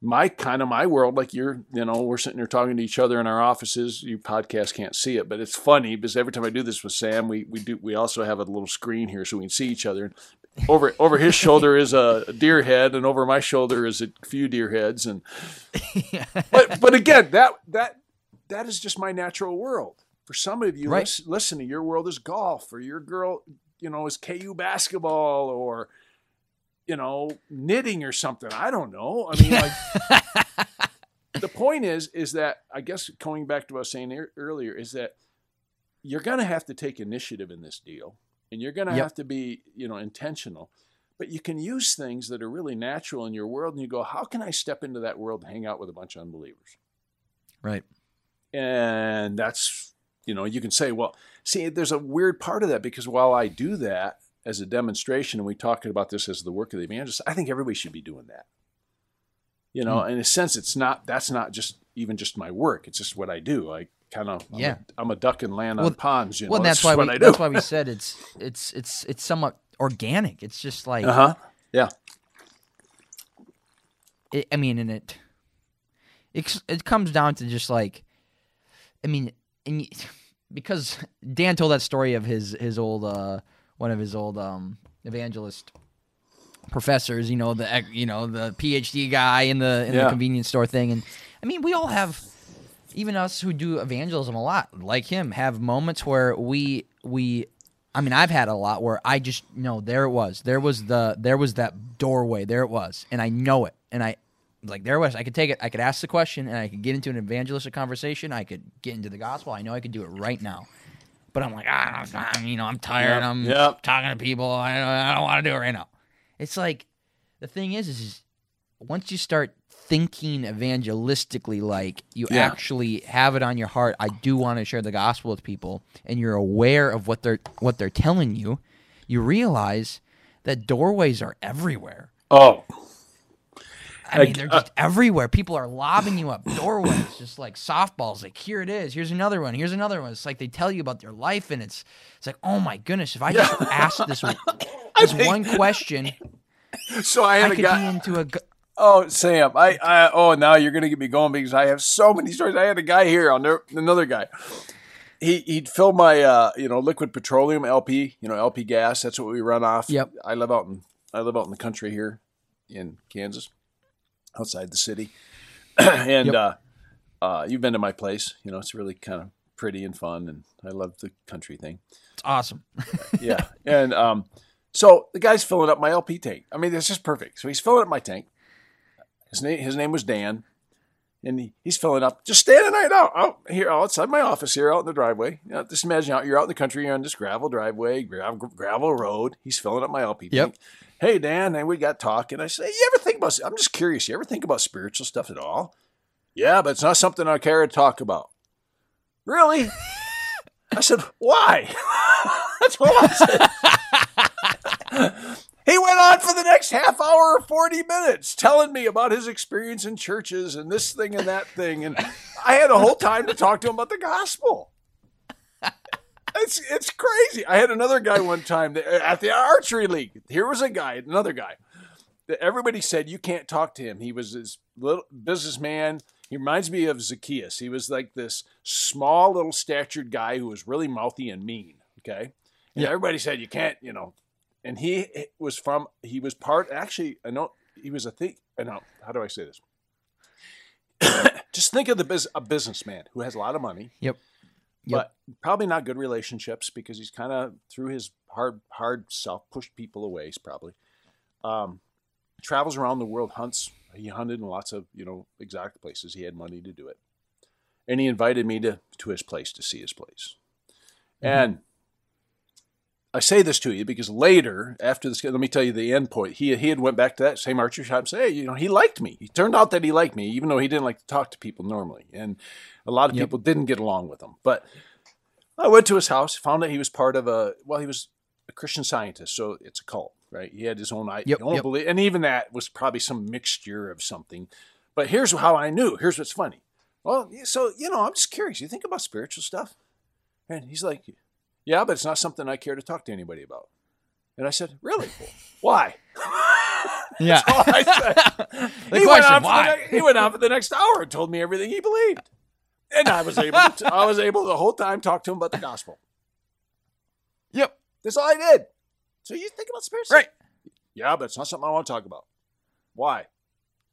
my kind of my world. Like you're, you know, we're sitting there talking to each other in our offices. You podcast can't see it, but it's funny because every time I do this with Sam, we we do we also have a little screen here so we can see each other. Over over his (laughs) shoulder is a deer head, and over my shoulder is a few deer heads. And (laughs) but but again, that that that is just my natural world. For some of you right. listening, your world is golf, or your girl, you know, is KU basketball, or you know, knitting or something. I don't know. I mean, like, (laughs) the point is, is that I guess going back to what I was saying earlier is that you're going to have to take initiative in this deal, and you're going to yep. have to be, you know, intentional. But you can use things that are really natural in your world, and you go, how can I step into that world and hang out with a bunch of unbelievers? Right. And that's, you know, you can say, well, see, there's a weird part of that because while I do that as a demonstration, and we talk about this as the work of the evangelist, I think everybody should be doing that. You know, mm. in a sense, it's not, that's not just even just my work. It's just what I do. I kind of, yeah, I'm a, I'm a duck and land well, on ponds. You know, well, that's why we, that's why we said it's, it's, it's, it's somewhat organic. It's just like, uh huh. Yeah. It, I mean, and it, it, it comes down to just like, I mean, and because Dan told that story of his his old uh, one of his old um, evangelist professors, you know the you know the PhD guy in the in yeah. the convenience store thing, and I mean we all have, even us who do evangelism a lot, like him, have moments where we we. I mean, I've had a lot where I just know there it was. There was the there was that doorway. There it was, and I know it, and I like there was I could take it I could ask the question and I could get into an evangelistic conversation I could get into the gospel I know I could do it right now but I'm like ah I'm, you know I'm tired yep. I'm yep. talking to people I don't, I don't want to do it right now it's like the thing is is once you start thinking evangelistically like you yeah. actually have it on your heart I do want to share the gospel with people and you're aware of what they're what they're telling you you realize that doorways are everywhere oh I mean, they're uh, just everywhere. People are lobbing you up doorways, just like softballs. Like here it is. Here's another one. Here's another one. It's like they tell you about their life, and it's it's like, oh my goodness, if I just ask this (laughs) this think, one question, so I had I a guy into a. Oh, Sam, I, I, oh, now you're gonna get me going because I have so many stories. I had a guy here on there, another guy. He he'd fill my uh, you know liquid petroleum LP, you know LP gas. That's what we run off. Yep. I live out in I live out in the country here in Kansas outside the city. (clears throat) and yep. uh, uh, you've been to my place. You know, it's really kind of pretty and fun, and I love the country thing. It's awesome. (laughs) yeah, and um, so the guy's filling up my LP tank. I mean, it's just perfect. So he's filling up my tank. His name his name was Dan, and he, he's filling up, just standing right out, out here outside my office here, out in the driveway. You know, just imagine out you're out in the country, you're on this gravel driveway, gravel, gravel road. He's filling up my LP yep. tank hey Dan, and we got talking. I said, hey, you ever think about? I'm just curious. You ever think about spiritual stuff at all? Yeah, but it's not something I care to talk about. Really? I said, why? (laughs) That's what I said. (laughs) he went on for the next half hour or 40 minutes telling me about his experience in churches and this thing and that thing. And I had a whole time to talk to him about the gospel it's it's crazy. I had another guy one time uh, at the archery league. Here was a guy, another guy. That everybody said you can't talk to him. He was this little businessman. He reminds me of Zacchaeus. He was like this small little statured guy who was really mouthy and mean. Okay, and yeah. everybody said you can't, you know. And he was from. He was part. Actually, I know he was a thing. I uh, know how do I say this? (coughs) Just think of the biz, a businessman who has a lot of money. Yep Yep. But probably not good relationships because he's kind of through his hard hard self pushed people away. Probably um, travels around the world, hunts. He hunted in lots of you know exotic places. He had money to do it, and he invited me to to his place to see his place. Mm-hmm. And I say this to you because later, after this, let me tell you the end point. He he had went back to that same archery shop and say, hey, you know, he liked me. He turned out that he liked me, even though he didn't like to talk to people normally, and a lot of yep. people didn't get along with him. But I went to his house, found out he was part of a well, he was a Christian scientist, so it's a cult, right? He had his own, yep, own yep. belief, and even that was probably some mixture of something. But here's how I knew. Here's what's funny. Well, so you know, I'm just curious. You think about spiritual stuff, and he's like, yeah, but it's not something I care to talk to anybody about. And I said, Really? Why? (laughs) Yeah. I said. (laughs) he, question, went on why? The, he went on for the next hour and told me everything he believed. And I was able to, I was able the whole time talk to him about the gospel. Yep. That's all I did. So you think about spiritual Right. Yeah, but it's not something I want to talk about. Why?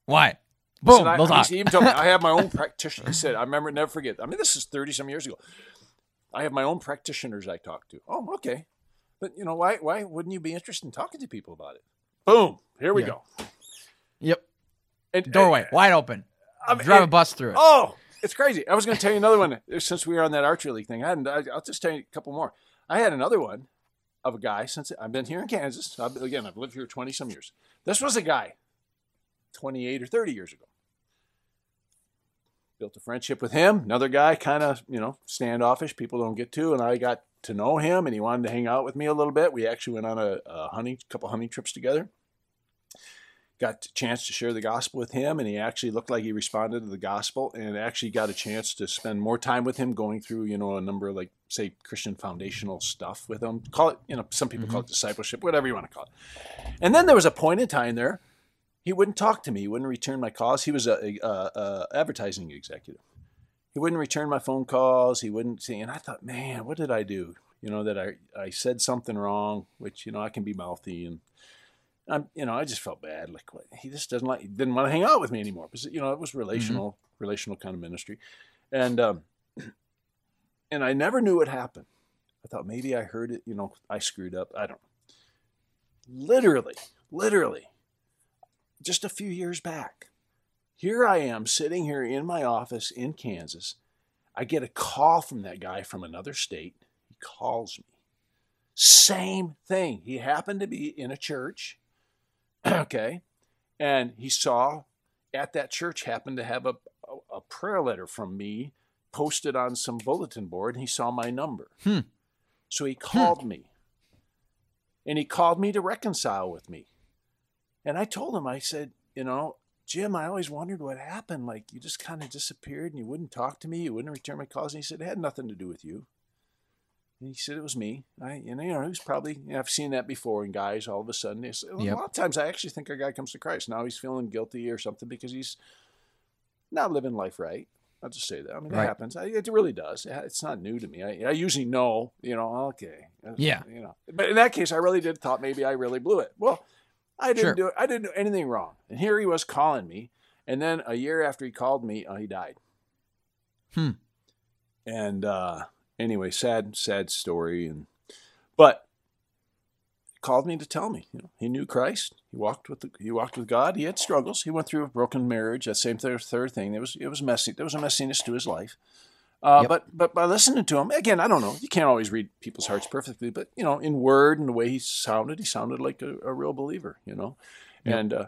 Why? Boom. Said, I, he even told me (laughs) I have my own practitioner. He said, I remember, never forget. I mean, this is 30 some years ago. I have my own practitioners I talk to. Oh, okay. But you know, why why wouldn't you be interested in talking to people about it? Boom. Here we yeah. go. Yep. And, eh, Doorway and, wide open. I'm, Drive a eh, bus through it. Oh, it's crazy. I was going to tell you another one eh, since we were on that archery league thing. I hadn't. I, will just tell you a couple more. I had another one of a guy since I've been here in Kansas. I've, again, I've lived here twenty some years. This was a guy, twenty eight or thirty years ago built a friendship with him. Another guy, kind of, you know, standoffish. People don't get to, and I got to know him, and he wanted to hang out with me a little bit. We actually went on a, a hunting, couple hunting trips together. Got a chance to share the gospel with him, and he actually looked like he responded to the gospel, and actually got a chance to spend more time with him, going through, you know, a number of like, say, Christian foundational stuff with him. Call it, you know, some people mm-hmm. call it discipleship, whatever you want to call it. And then there was a point in time there he wouldn't talk to me. He wouldn't return my calls. He was a, a, a advertising executive. He wouldn't return my phone calls. He wouldn't see. And I thought, man, what did I do? You know that I I said something wrong, which you know I can be mouthy and. I'm, you know, I just felt bad. Like what, he just doesn't like, he didn't want to hang out with me anymore because you know it was mm-hmm. relational, mm-hmm. relational kind of ministry, and um, (clears throat) and I never knew what happened. I thought maybe I heard it. You know, I screwed up. I don't. Literally, literally, just a few years back. Here I am sitting here in my office in Kansas. I get a call from that guy from another state. He calls me. Same thing. He happened to be in a church. (clears throat) okay. And he saw at that church happened to have a, a, a, prayer letter from me posted on some bulletin board and he saw my number. Hmm. So he hmm. called hmm. me. And he called me to reconcile with me. And I told him, I said, you know, Jim, I always wondered what happened. Like you just kind of disappeared and you wouldn't talk to me, you wouldn't return my calls. And he said, it had nothing to do with you. And he said it was me. I, you know, you know, he was probably. You know, I've seen that before in guys. All of a sudden, yep. a lot of times I actually think a guy comes to Christ. Now he's feeling guilty or something because he's not living life right. I'll just say that. I mean, right. it happens. I, it really does. It's not new to me. I, I, usually know, you know, okay. Uh, yeah. You know, but in that case, I really did thought maybe I really blew it. Well, I didn't sure. do it. I didn't do anything wrong. And here he was calling me. And then a year after he called me, uh, he died. Hmm. And uh, anyway, sad, sad story. And but he called me to tell me, you know, he knew Christ. He walked with the, he walked with God. He had struggles. He went through a broken marriage. That same third, third thing. It was it was messy. There was a messiness to his life. Uh, yep. But but by listening to him again, I don't know. You can't always read people's hearts perfectly, but you know, in word and the way he sounded, he sounded like a, a real believer. You know, yep. and uh,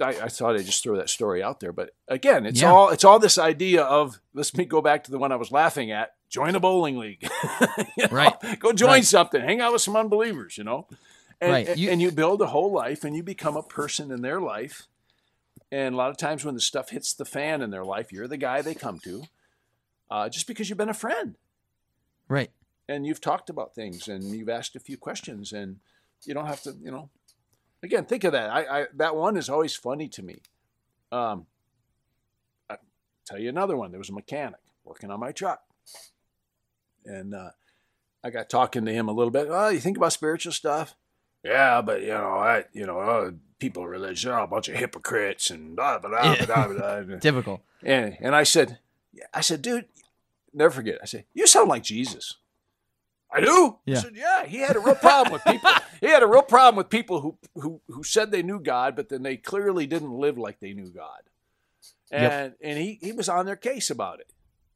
I, I, thought I'd just throw that story out there. But again, it's yeah. all it's all this idea of let's me go back to the one I was laughing at. Join a bowling league, (laughs) you know? right? Go join right. something. Hang out with some unbelievers. You know, and, right. you, and you build a whole life, and you become a person in their life. And a lot of times when the stuff hits the fan in their life, you're the guy they come to uh, just because you've been a friend. Right. And you've talked about things and you've asked a few questions and you don't have to, you know, again, think of that. I, I that one is always funny to me. Um, I tell you another one. There was a mechanic working on my truck. And uh, I got talking to him a little bit. Oh, you think about spiritual stuff? Yeah, but you know, I, you know, uh, people religious, are a bunch of hypocrites and blah blah blah blah. blah, blah. (laughs) Typical. And and I said, I said, dude, never forget. I said, you sound like Jesus. I do. Yeah. I said, yeah. He had a real problem with people. (laughs) he had a real problem with people who who who said they knew God, but then they clearly didn't live like they knew God. and Yep. and he he was on their case about it.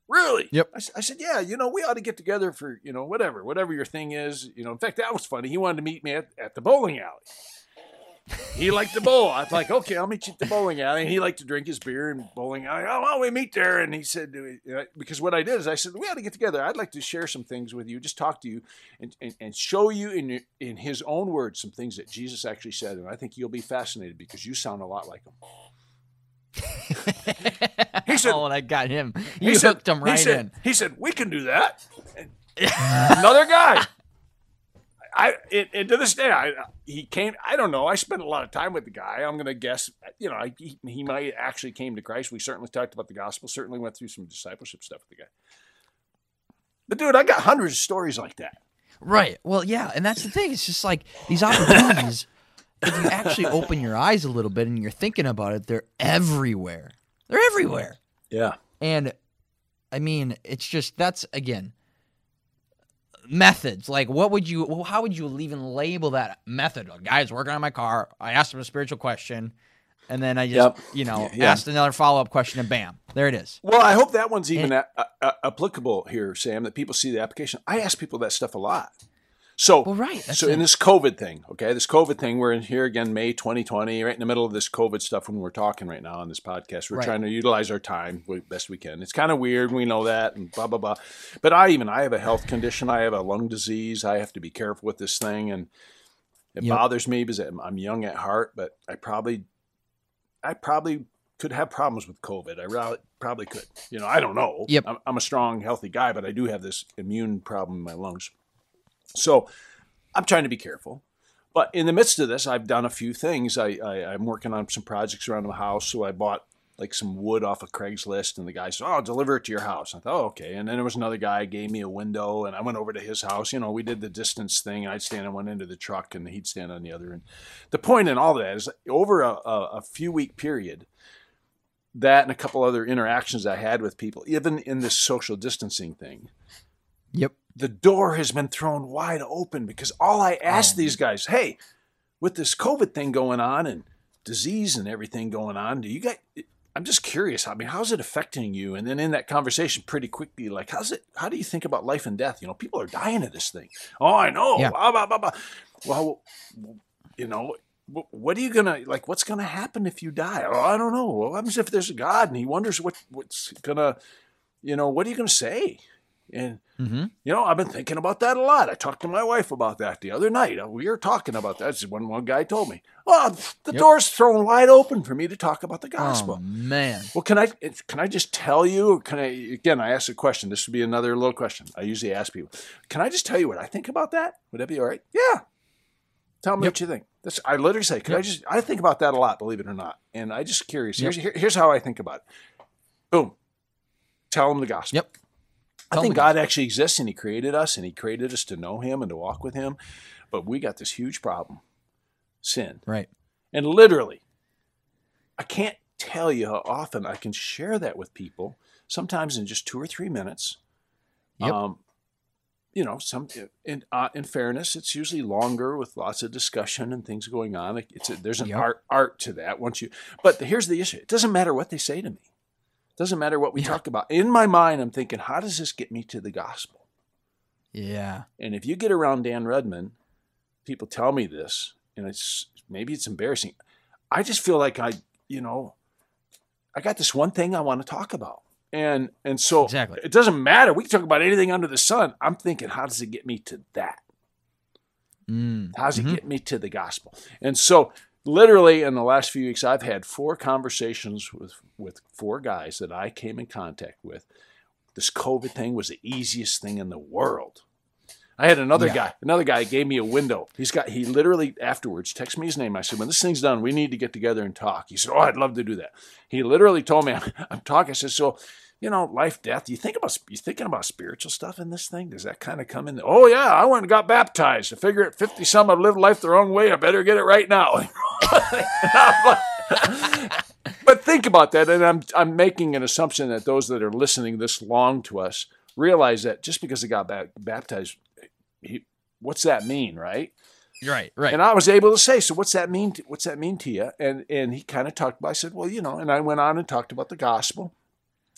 Really? Yep. I, I said, yeah, you know, we ought to get together for you know whatever, whatever your thing is. You know, in fact, that was funny. He wanted to meet me at, at the bowling alley. He liked to bowl. I was like, okay, I'll meet you at the bowling alley. And he liked to drink his beer and bowling alley. Oh, well, we meet there. And he said, uh, because what I did is I said, we ought to get together. I'd like to share some things with you, just talk to you and, and, and show you in, your, in his own words some things that Jesus actually said. And I think you'll be fascinated because you sound a lot like him. (laughs) He said- oh, and I got him. He You said- hooked him right he said, in. He said, we can do that. (laughs) Another guy. I and, and to this day, I he came. I don't know. I spent a lot of time with the guy. I'm going to guess. You know, I, he, he might actually came to Christ. We certainly talked about the gospel. Certainly went through some discipleship stuff with the guy. But dude, I got hundreds of stories like that. Right. Well, yeah, and that's the thing. It's just like these opportunities. (laughs) if you actually open your eyes a little bit and you're thinking about it, they're everywhere. They're everywhere. Yeah. And I mean, it's just that's again methods. Like, what would you? How would you even label that method? A guy's working on my car. I asked him a spiritual question, and then I just Yep. you know Yeah. asked another follow up question, and bam, there it is. Well, I hope that one's even a, a- applicable here, Sam. That people see the application. I ask people that stuff a lot. So, Well, right. That's so in this COVID thing, okay, this COVID thing, we're in here again, May 2020, right in the middle of this COVID stuff when we're talking right now on this podcast. We're Right. trying to utilize our time best we can. It's kind of weird, we know that, and blah blah blah. But I even I have a health condition. I have a lung disease. I have to be careful with this thing, and it Yep. bothers me because I'm I'm young at heart. But I probably, I probably could have problems with COVID. I probably could. You know, I don't know. Yep. I'm, I'm a strong, healthy guy, but I do have this immune problem in my lungs. So I'm trying to be careful. But in the midst of this, I've done a few things. I, I, I'm working on some projects around the house. So I bought like some wood off of Craigslist, and the guy said, "Oh, I'll deliver it to your house." I thought, "Oh, okay." And then there was another guy gave me a window, and I went over to his house. You know, we did the distance thing. I'd stand on one end of the truck, and he'd stand on the other. And the point in all that is, over a, a, a few week period, that and a couple other interactions I had with people, even in this social distancing thing, Yep. The door has been thrown wide open because all I asked Oh. these guys, hey, with this COVID thing going on and disease and everything going on, do you guys? I'm just curious. I mean, how's it affecting you? And then in that conversation, pretty quickly, like, how's it? How do you think about life and death? You know, people are dying of this thing. Oh, I know. Yeah. Blah, blah, blah, blah. Well, you know, what are you gonna like? What's gonna happen if you die? Oh, I don't know. What happens if there's a God and He wonders what what's gonna, you know, what are you gonna say? And Mm-hmm. you know, I've been thinking about that a lot. I talked to my wife about that the other night. Uh, We were talking about that. This when one guy told me, "Oh, the Yep. door's thrown wide open for me to talk about the gospel." Oh man. Well, can I can I just tell you? Or can I again? I asked a question. This would be another little question. I usually ask people. Can I just tell you what I think about that? Would that be all right? Yeah. Tell me Yep. what you think. That's I literally say. Can I just? I think about that a lot. Believe it or not. And I just curious. Yep. Here's here- here's how I think about it. Boom. Tell them the gospel. Yep. I think God actually exists and He created us and He created us to know Him and to walk with Him. But we got this huge problem sin. Right. And literally, I can't tell you how often I can share that with people, sometimes in just two or three minutes. Yep. Um, you know, some in uh, in fairness, it's usually longer with lots of discussion and things going on. It's a, there's an Yep. art art to that. Once you, but here's the issue: it doesn't matter what they say to me. It doesn't matter what we Yeah. talk about. In my mind, I'm thinking, how does this get me to the gospel? Yeah. And if you get around Dan Redmond, people tell me this, and it's maybe it's embarrassing. I just feel like I, you know, I got this one thing I want to talk about. And and so Exactly. it doesn't matter. We can talk about anything under the sun. I'm thinking, how does it get me to that? Mm. How does it Mhm. get me to the gospel? And so literally in the last few weeks, I've had four conversations with with four guys that I came in contact with. This COVID thing was the easiest thing in the world. I had another Yeah. guy, another guy gave me a window. He's got he literally afterwards texted me his name. I said, when this thing's done, we need to get together and talk. He said, Oh, I'd love to do that. He literally told me I'm, (laughs) I'm talking. I said, So, you know, life, death. You think about you thinking about spiritual stuff in this thing? Does that kind of come in? Oh yeah, I went and got baptized. I figure at 50 some I've lived life the wrong way. I better get it right now. (laughs) but think about that, and I'm I'm making an assumption that those that are listening this long to us realize that just because they got ba- baptized, he, what's that mean, right? Right, right. And I was able to say, so what's that mean? To, what's that mean to you? And and he kind of talked about. I said, well, you know, and I went on and talked about the gospel.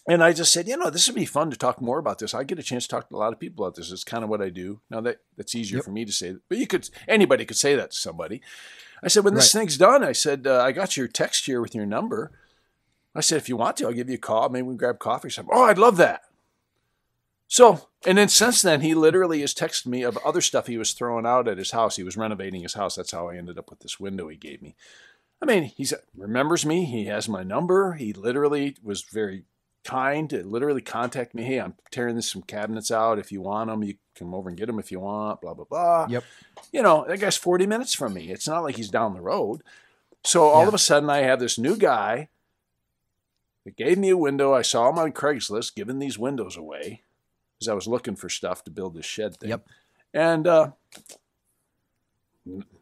And I just said, you know, this would be fun to talk more about this. I get a chance to talk to a lot of people about this. It's kind of what I do. Now that that's easier yep. for me to say, but you could anybody could say that to somebody. I said, when this right. thing's done, I said, uh, I got your text here with your number. I said, if you want to, I'll give you a call. Maybe we can grab coffee or something. Oh, I'd love that. So, and then since then, he literally has texted me of other stuff he was throwing out at his house. He was renovating his house. That's how I ended up with this window he gave me. I mean, he remembers me. He has my number. He literally was very kind to literally contact me. Hey, I'm tearing this some cabinets out. If you want them, you come over and get them if you want. Blah blah blah. Yep. You know, that guy's 40 minutes from me. It's not like he's down the road. So all yeah. of a sudden, I have this new guy that gave me a window. I saw him on Craigslist giving these windows away because I was looking for stuff to build this shed thing. Yep. And uh,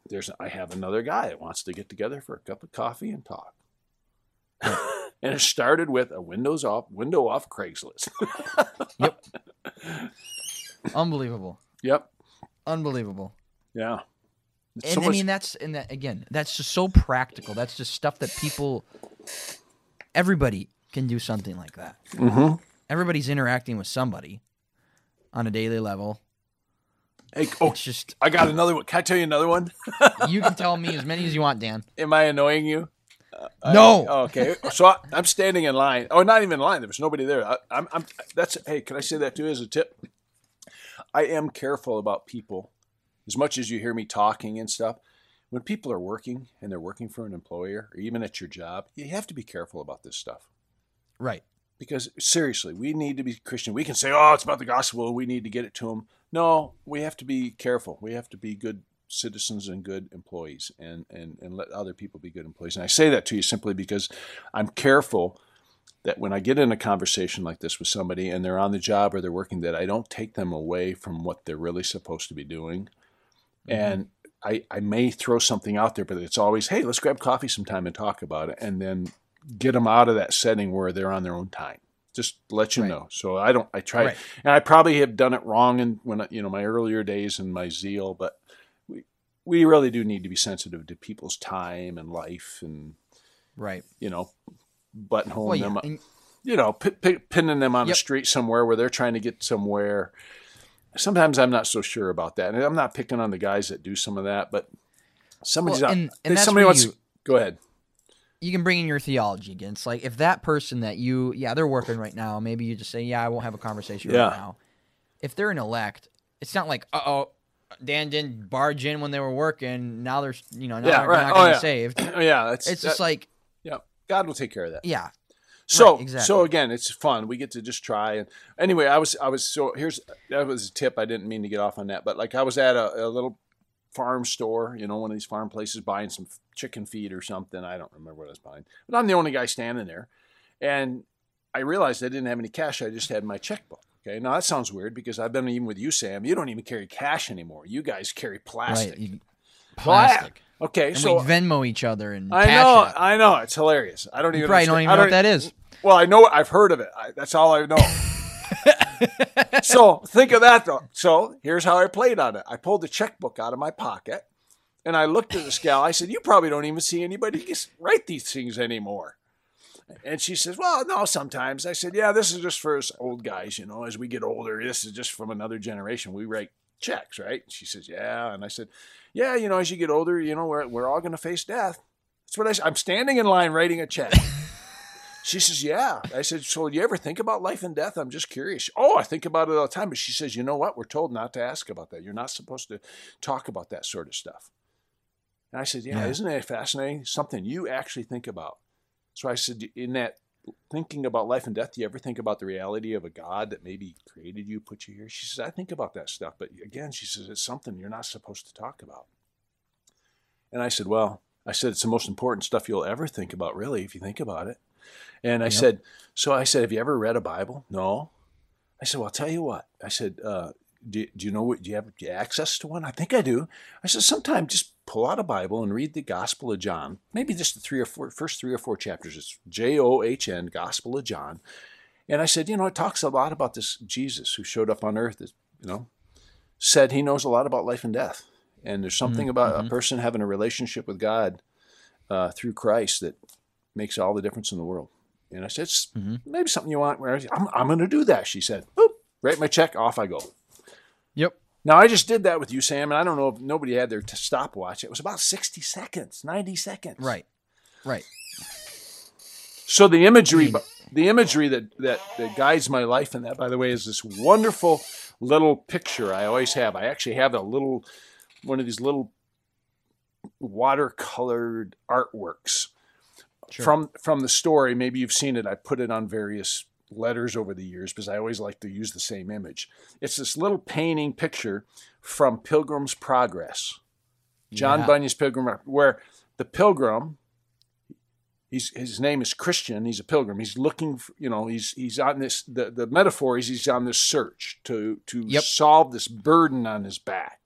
there's I have another guy that wants to get together for a cup of coffee and talk. And it started with a windows off window off Craigslist. yep. (laughs) Unbelievable. Yep. Unbelievable. Yeah. and so I mean that's and that again, that's just so practical. That's just stuff that people everybody can do something like that. Mm-hmm. Everybody's interacting with somebody on a daily level. Hey, oh, it's just I got another one. Can I tell you another one? you can tell me as many as you want, Dan. (laughs) Am I annoying you? No. I, okay. So I, am standing in line. Oh, not even in line. There was nobody there. I, I'm, I'm. That's. Hey, can I say that too as a tip? I am careful about people, as much as you hear me talking and stuff. When people are working and they're working for an employer or even at your job, you have to be careful about this stuff. Right. Because seriously, we need to be Christian. We can say, "Oh, it's about the gospel. We need to get it to them." No, we have to be careful. We have to be good citizens and good employees and, and, and let other people be good employees. And I say that to you simply because I'm careful that when I get in a conversation like this with somebody and they're on the job or they're working, that I don't take them away from what they're really supposed to be doing. Mm-hmm. And I, I may throw something out there, but it's always, hey, let's grab coffee sometime and talk about it. And then get them out of that setting where they're on their own time. Just let you right. know. So I don't. I try, right. and I probably have done it wrong in when you know my earlier days and my zeal. But we really do need to be sensitive to people's time and life and right you know buttonholing well, yeah. them and, you know p- p- pinning them on yep. the street somewhere where they're trying to get somewhere sometimes i'm not so sure about that and i'm not picking on the guys that do some of that but somebody's well, and, not, and somebody wants you, go ahead you can bring in your theology against like if that person that you yeah they're working right now maybe you just say yeah i won't have a conversation yeah. right now if they're an elect it's not like uh-oh Dan didn't barge in when they were working. Now they're you know now yeah, they're right. not oh, yeah. saved. (clears throat) yeah, that's, it's just like yeah, God will take care of that. Yeah. So right, exactly. so again, it's fun. We get to just try and anyway, I was I was so here's that was a tip. I didn't mean to get off on that, but like I was at a, a little farm store, you know, one of these farm places, buying some chicken feed or something. I don't remember what I was buying, but I'm the only guy standing there, and I realized I didn't have any cash. I just had my checkbook. Okay, now that sounds weird because I've been even with you, Sam. You don't even carry cash anymore. You guys carry plastic. Right, plastic. Well, okay, and so we Venmo each other and cash. I know, I know, it's hilarious. I don't you even probably don't even know what that is. Well, I know I've heard of it. I, that's all I know. (laughs) so think of that though. So here's how I played on it. I pulled the checkbook out of my pocket, and I looked at this gal. I said, "You probably don't even see anybody write these things anymore." And she says, Well, no, sometimes. I said, Yeah, this is just for us old guys, you know, as we get older. This is just from another generation. We write checks, right? She says, Yeah. And I said, Yeah, you know, as you get older, you know, we're, we're all going to face death. That's what I said. I'm standing in line writing a check. (laughs) she says, Yeah. I said, So do you ever think about life and death? I'm just curious. Oh, I think about it all the time. But she says, You know what? We're told not to ask about that. You're not supposed to talk about that sort of stuff. And I said, yeah, yeah. isn't it fascinating? Something you actually think about. So I said, in that thinking about life and death, do you ever think about the reality of a God that maybe created you, put you here? She says, I think about that stuff. But again, she says, it's something you're not supposed to talk about. And I said, Well, I said, it's the most important stuff you'll ever think about, really, if you think about it. And I yep. said, So I said, Have you ever read a Bible? No. I said, Well, I'll tell you what. I said, uh, do, do, you know what? Do you have access to one? I think I do. I said, sometime just pull out a Bible and read the Gospel of John. Maybe just the three or four first three or four chapters. It's J O H N, Gospel of John. And I said, you know, it talks a lot about this Jesus who showed up on earth. You know, said he knows a lot about life and death. And there's something mm-hmm. about a mm-hmm. person having a relationship with God uh, through Christ that makes all the difference in the world. And I said, mm-hmm. maybe something you want. I'm, I'm going to do that. She said, Boop, write my check, off I go. Now I just did that with you, Sam, and I don't know if nobody had their stopwatch. It was about 60 seconds, 90 seconds. Right. Right. So the imagery, the imagery that, that, that guides my life in that, by the way, is this wonderful little picture I always have. I actually have a little, one of these little watercolored artworks sure. from from the story. Maybe you've seen it. I put it on various letters over the years because I always like to use the same image. It's this little painting picture from Pilgrim's Progress, John yeah. Bunyan's Pilgrim, where the pilgrim he's his name is Christian. He's a pilgrim. He's looking, for, you know, he's he's on this. The, the metaphor is he's on this search to to yep. solve this burden on his back.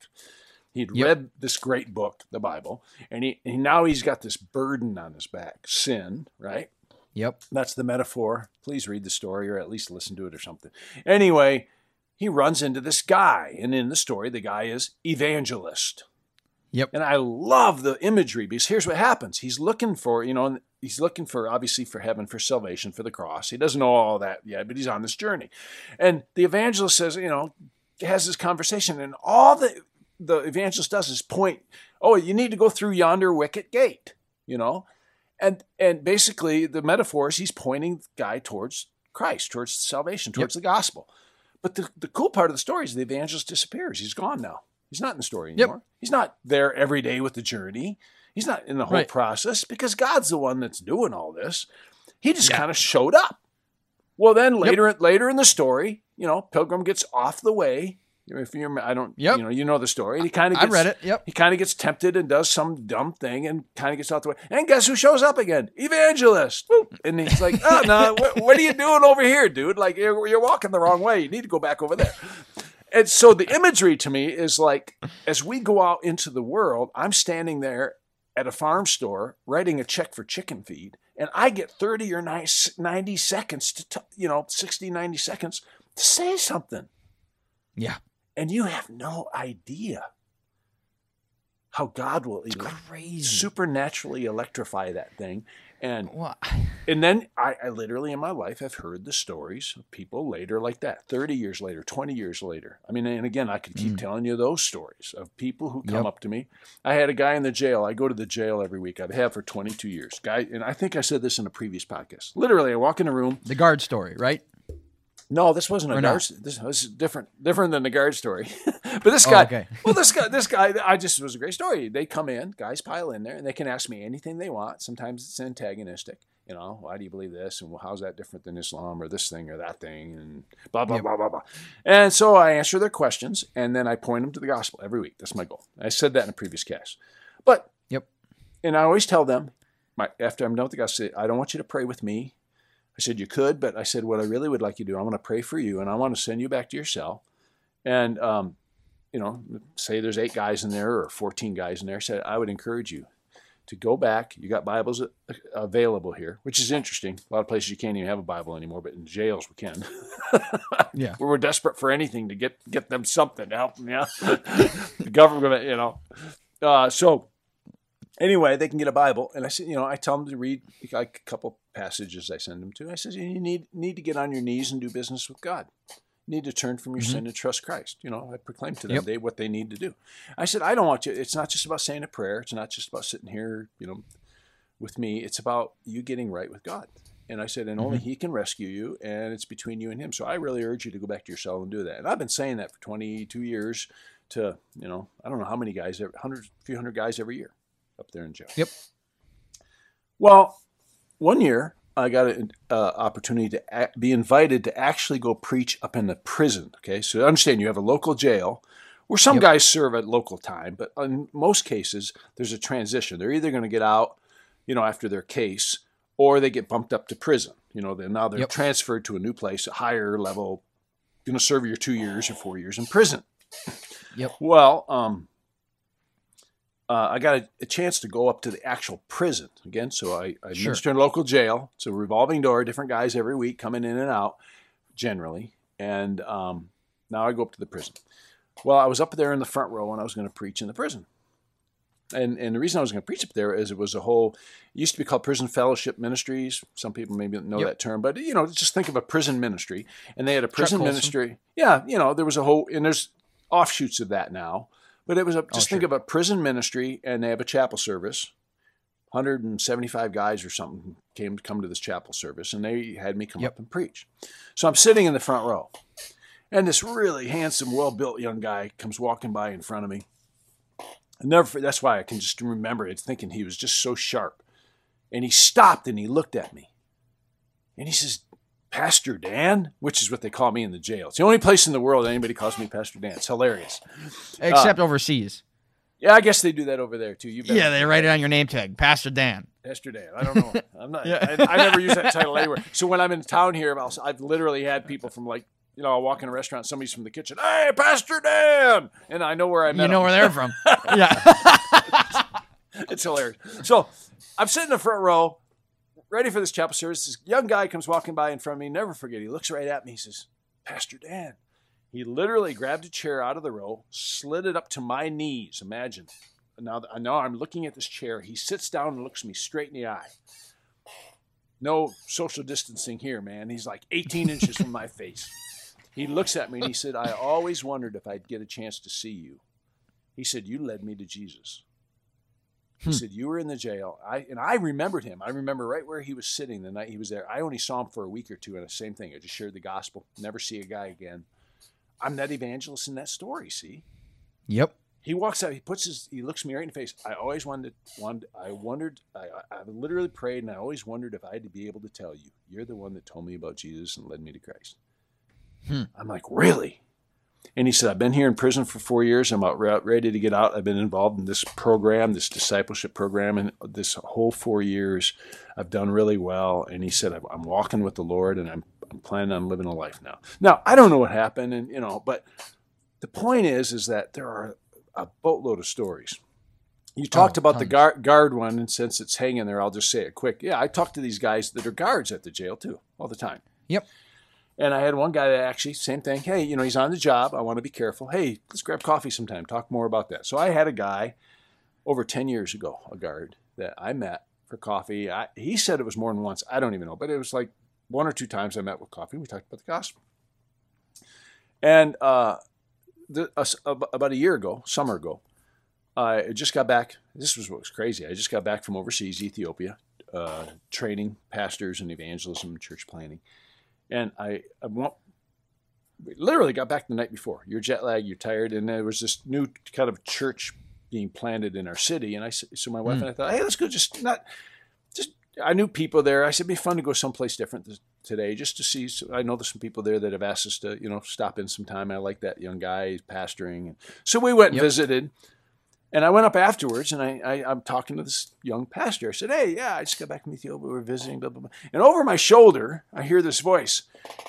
He'd yep. read this great book, the Bible, and he and now he's got this burden on his back, sin, right? Yep. That's the metaphor. Please read the story or at least listen to it or something. Anyway, he runs into this guy, and in the story, the guy is evangelist. Yep. And I love the imagery because here's what happens. He's looking for, you know, he's looking for obviously for heaven, for salvation, for the cross. He doesn't know all that yet, but he's on this journey. And the evangelist says, you know, has this conversation, and all the the evangelist does is point, oh, you need to go through yonder wicket gate, you know? And and basically the metaphor is he's pointing the guy towards Christ, towards salvation, towards yep. the gospel. But the, the cool part of the story is the evangelist disappears. He's gone now. He's not in the story anymore. Yep. He's not there every day with the journey. He's not in the whole right. process because God's the one that's doing all this. He just yeah. kind of showed up. Well, then later yep. later in the story, you know, Pilgrim gets off the way. If you I don't, yep. you know, you know the story. he kind of, I read it. Yep. He kind of gets tempted and does some dumb thing and kind of gets out the way. And guess who shows up again? Evangelist. And he's like, "Oh no, (laughs) what, what, are you doing over here, dude? Like you're, you're walking the wrong way. You need to go back over there." And so the imagery to me is like, as we go out into the world, I'm standing there at a farm store writing a check for chicken feed, and I get 30 or 90 seconds to, t- you know, 60, 90 seconds to say something. Yeah. And you have no idea how God will supernaturally electrify that thing. And (laughs) and then I, I, literally in my life have heard the stories of people later like that, 30 years later, 20 years later. I mean, and again, I could keep mm. telling you those stories of people who come yep. up to me. I had a guy in the jail. I go to the jail every week. I've had for 22 years. Guy, and I think I said this in a previous podcast. Literally, I walk in a room. The guard story, right? No, this wasn't a guard. This was different, different than the guard story. (laughs) but this oh, guy, oh, okay. well, this guy, (laughs) this guy, I just was a great story. They come in, guys pile in there, and they can ask me anything they want. Sometimes it's antagonistic. You know, why do you believe this? And well, how's that different than Islam or this thing or that thing? And blah blah yep. blah blah blah. And so I answer their questions, and then I point them to the gospel every week. That's my goal. I said that in a previous cast. But yep. And I always tell them, my, after I'm done with the gospel, I don't want you to pray with me I said, You could, but I said, What I really would like you to do, I want to pray for you and I want to send you back to your cell. And, um, you know, say there's eight guys in there or 14 guys in there. I said, I would encourage you to go back. You got Bibles available here, which is interesting. A lot of places you can't even have a Bible anymore, but in jails we can. (laughs) yeah, we're desperate for anything to get get them something to help them. Yeah, (laughs) the government, you know. Uh, so anyway, they can get a Bible, and I said, you know, I tell them to read like a couple passages. I send them to. I said, you need need to get on your knees and do business with God. You need to turn from your mm-hmm. sin and trust Christ. You know, I proclaim to them yep. they, what they need to do. I said, I don't want you. It's not just about saying a prayer. It's not just about sitting here, you know, with me. It's about you getting right with God. And I said, and mm-hmm. only He can rescue you, and it's between you and Him. So I really urge you to go back to your cell and do that. And I've been saying that for 22 years to, you know, I don't know how many guys, hundreds, few hundred guys every year up there in jail. Yep. Well, one year I got an uh, opportunity to be invited to actually go preach up in the prison. Okay, so understand you have a local jail where some yep. guys serve at local time, but in most cases there's a transition. They're either going to get out, you know, after their case, or they get bumped up to prison. You know, then now they're yep. transferred to a new place, a higher level. Going to serve your two years or four years in prison. Yep. Well, um, uh, I got a, a, chance to go up to the actual prison again. So I, I sure. in local jail. It's a revolving door, different guys every week coming in and out, generally. And um, now I go up to the prison. Well, I was up there in the front row and I was going to preach in the prison. And and the reason I was going to preach up there is it was a whole it used to be called prison fellowship ministries. Some people maybe know yep. that term, but you know, just think of a prison ministry. And they had a prison ministry. Yeah, you know, there was a whole and there's offshoots of that now. But it was a, oh, just oh, think sure. of a prison ministry and they have a chapel service. 175 guys or something came to come to this chapel service and they had me come yep. up and preach. So I'm sitting in the front row. And this really handsome, well-built young guy comes walking by in front of me I never. That's why I can just remember it, thinking he was just so sharp. And he stopped and he looked at me, and he says, "Pastor Dan," which is what they call me in the jail. It's the only place in the world anybody calls me Pastor Dan. It's hilarious, except uh, overseas. Yeah, I guess they do that over there too. You yeah, they write it on your name tag, Pastor Dan. Pastor Dan. I don't know. (laughs) I'm not. yeah. I, I, never use that title anywhere. So when I'm in town here, i have literally had people from like you know, I'll walk in a restaurant, somebody's from the kitchen, hey, Pastor Dan, and I know where I met. You know them. where they're from. (laughs) yeah, it's hilarious. So I'm sitting in the front row, ready for this chapel service. This young guy comes walking by in front of me. Never forget. He looks right at me. He says, "Pastor Dan." He literally grabbed a chair out of the row, slid it up to my knees. Imagine. Now, know I'm looking at this chair. He sits down and looks me straight in the eye. No social distancing here, man. He's like 18 inches from my face. He looks at me and he said, I always wondered if I'd get a chance to see you. He said, You led me to Jesus. He hmm. said, You were in the jail. I and I remembered him. I remember right where he was sitting the night he was there. I only saw him for a week or two, and the same thing. I just shared the gospel, never see a guy again. I'm that evangelist in that story, see? Yep. He walks out, he puts his he looks me right in the face. I always wanted wanted I wondered I, I literally prayed and I always wondered if I had to be able to tell you, you're the one that told me about Jesus and led me to Christ. Hmm. I'm like, really? And he said, I've been here in prison for four years. I'm about ready to get out. I've been involved in this program, this discipleship program, and this whole four years, I've done really well. And he said, I'm walking with the Lord, and I'm, I'm planning on living a life now. Now, I don't know what happened, and you know, but the point is, is that there are a boatload of stories. You oh, talked oh, about tons. the guard, guard one, and since it's hanging there, I'll just say it quick. Yeah, I talk to these guys that are guards at the jail too, all the time. Yep. And I had one guy that actually, same thing. Hey, you know, he's on the job. I want to be careful. Hey, let's grab coffee sometime. Talk more about that. So I had a guy over 10 years ago, a guard that I met for coffee. I, he said it was more than once. I don't even know, but it was like one or two times I met with coffee. We talked about the gospel. And uh, the, uh, about a year ago, summer ago, I just got back. This was what was crazy. I just got back from overseas, Ethiopia, uh, training pastors and evangelism and church planting. And I, I won't, literally got back the night before. You're jet lagged, you're tired, and there was this new kind of church being planted in our city. And I so my wife mm. and I thought, hey, let's go. Just not, just I knew people there. I said it'd be fun to go someplace different today, just to see. So I know there's some people there that have asked us to, you know, stop in some time. I like that young guy, he's pastoring, and so we went and yep. visited. And I went up afterwards and I, I, am talking to this young pastor. I said, Hey, yeah, I just got back from Ethiopia. We were visiting, blah, blah, blah. And over my shoulder, I hear this voice.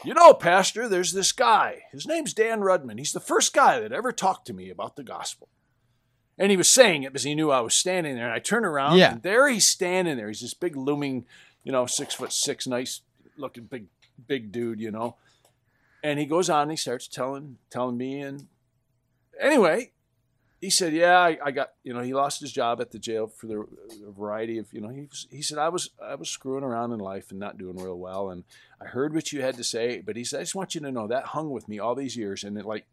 You know, Pastor, there's this guy. His name's Dan Rudman. He's the first guy that ever talked to me about the gospel. And he was saying it because he knew I was standing there. And I turn around yeah. and there he's standing there. He's this big looming, you know, six foot six, nice looking big, big dude, you know. And he goes on and he starts telling telling me and anyway, he said, "Yeah, I, I, got you know he lost his job at the jail for the variety of you know he was, he said I was I was screwing around in life and not doing real well and I heard what you had to say, but he said I just want you to know that hung with me all these years and it, like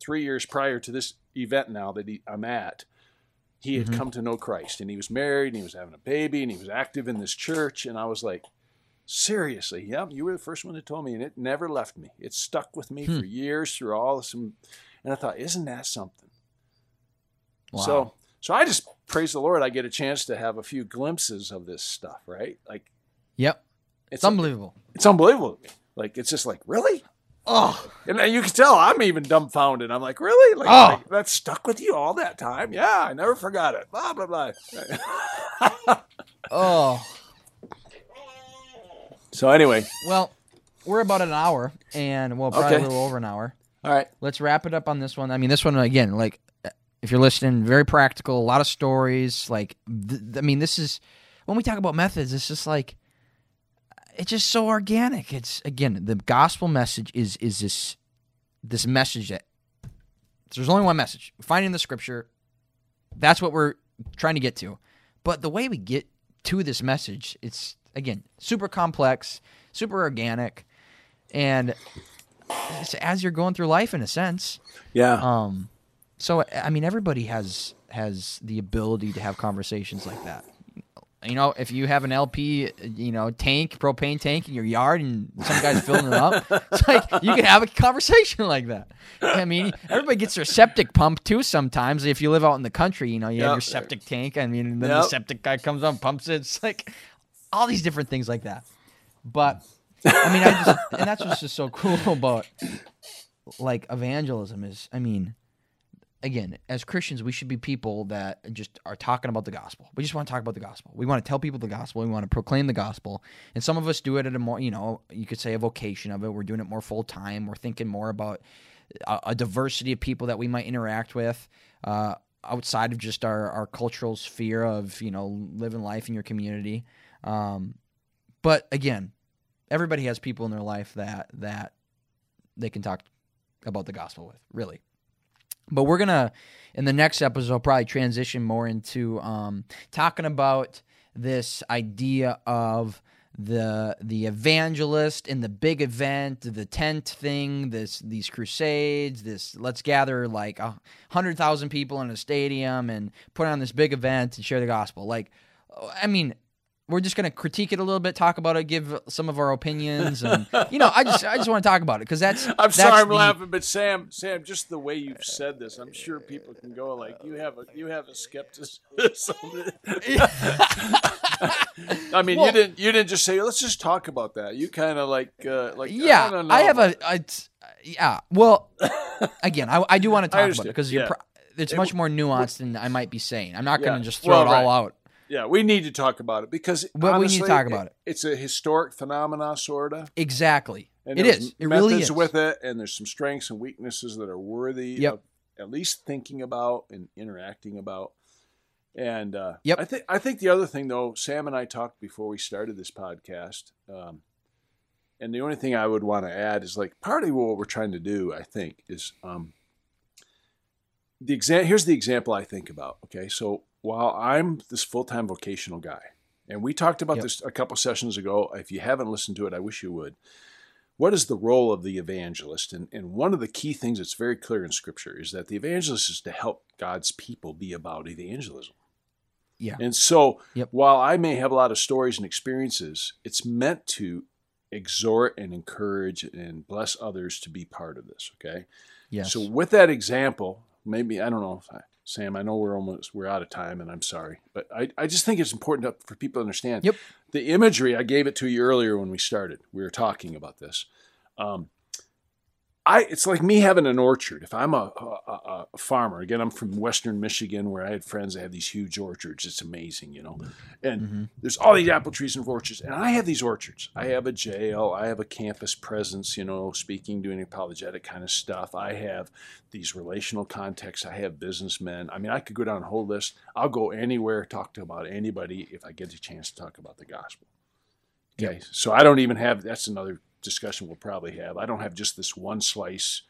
three years prior to this event now that he, I'm at, he had mm-hmm. come to know Christ and he was married and he was having a baby and he was active in this church and I was like." Seriously, yeah, you were the first one that told me, and it never left me. It stuck with me hmm. for years through all some, and I thought, isn't that something? Wow. So so I just praise the Lord. I get a chance to have a few glimpses of this stuff, right? Like, yep, it's, unbelievable. It's unbelievable. Like it's just like really. Oh, and you can tell I'm even dumbfounded. I'm like, really? Like, oh. like that stuck with you all that time? Yeah, I never forgot it. Blah blah blah. (laughs) oh. So anyway, well, we're about an hour, and well, probably okay. a little over an hour. All right, let's wrap it up on this one. I mean, this one again, like if you're listening, very practical, a lot of stories. Like, th- I mean, this is when we talk about methods, it's just like it's just so organic. It's again, the gospel message is is this this message that There's only one message. We find it in the scripture. That's what we're trying to get to. But the way we get to this message, it's again super complex, super organic, and as you're going through life in a sense. Yeah. Um. So I mean, everybody has has the ability to have conversations like that you know, if you have an LP, you know, tank, propane tank in your yard and some guy's filling it up, (laughs) it's like you can have a conversation (laughs) like that. I mean, everybody gets their septic pump too sometimes. If you live out in the country, you know, you yep. have your septic tank. I mean, then yep. the septic guy comes on, pumps it. It's like all these different things like that. But I mean, I just, and that's what's just so cool (laughs) about like evangelism is, I mean, again, as Christians, we should be people that just are talking about the gospel. We just want to talk about the gospel. We want to tell people the gospel. We want to proclaim the gospel. And some of us do it at a more, you know, you could say a vocation of it. We're doing it more full time. We're thinking more about a, a, diversity of people that we might interact with uh, outside of just our, our cultural sphere of, you know, living life in your community. Um, but again, everybody has people in their life that that they can talk about the gospel with, really. But we're gonna in the next episode probably transition more into um, talking about this idea of the the evangelist in the big event, the tent thing, this these crusades, this let's gather like a hundred thousand people in a stadium and put on this big event and share the gospel. Like, I mean, we're just going to critique it a little bit, talk about it, give some of our opinions, and you know, I just I just want to talk about it because that's. (laughs) I'm that's sorry, I'm the, laughing, but Sam, Sam, just the way you've said this, I'm sure people can go like, you have a you have a skepticism. (laughs) I mean, well, you didn't you didn't just say let's just talk about that. You kind of like uh, like yeah, I, I have a, a yeah. Well, (laughs) again, I, I do want to talk about it because yeah. it's much more nuanced than I might be saying. I'm not going to just throw well, it all right. out. Yeah, we need to talk about it because well, honestly, we need to talk about it. It's a historic phenomenon, sort of. Exactly. And it is. It really is. with it, and there's some strengths and weaknesses that are worthy yep. of at least thinking about and interacting about. And uh, yep. I think I think the other thing though, Sam and I talked before we started this podcast, um, and the only thing I would want to add is like part of what we're trying to do. I think is um, the exam. Here's the example I think about. Okay, so while I'm this full time vocational guy, and we talked about yep. this a couple sessions ago. If you haven't listened to it, I wish you would. What is the role of the evangelist? And, and one of the key things that's very clear in Scripture is that the evangelist is to help God's people be about evangelism. Yeah. And so yep. while I may have a lot of stories and experiences, it's meant to exhort and encourage and bless others to be part of this. Okay. Yes. So with that example, maybe I don't know if I, Sam, I know we're almost we're out of time, and I'm sorry, but I, I just think it's important to, for people to understand. Yep. The imagery I gave it to you earlier when we started. We were talking about this. Um, I it's like me having an orchard. If I'm a, a, a, farmer, again, I'm from Western Michigan, where I had friends that have these huge orchards. It's amazing, you know. And mm-hmm. there's all these apple trees and orchards, and I have these orchards. I have a jail. I have a campus presence, you know, speaking, doing apologetic kind of stuff. I have these relational contexts. I have businessmen. I mean, I could go down a whole list. I'll go anywhere, talk to about anybody if I get a chance to talk about the gospel. Okay, yep. so I don't even have. That's another discussion we'll probably have. I don't have just this one slice.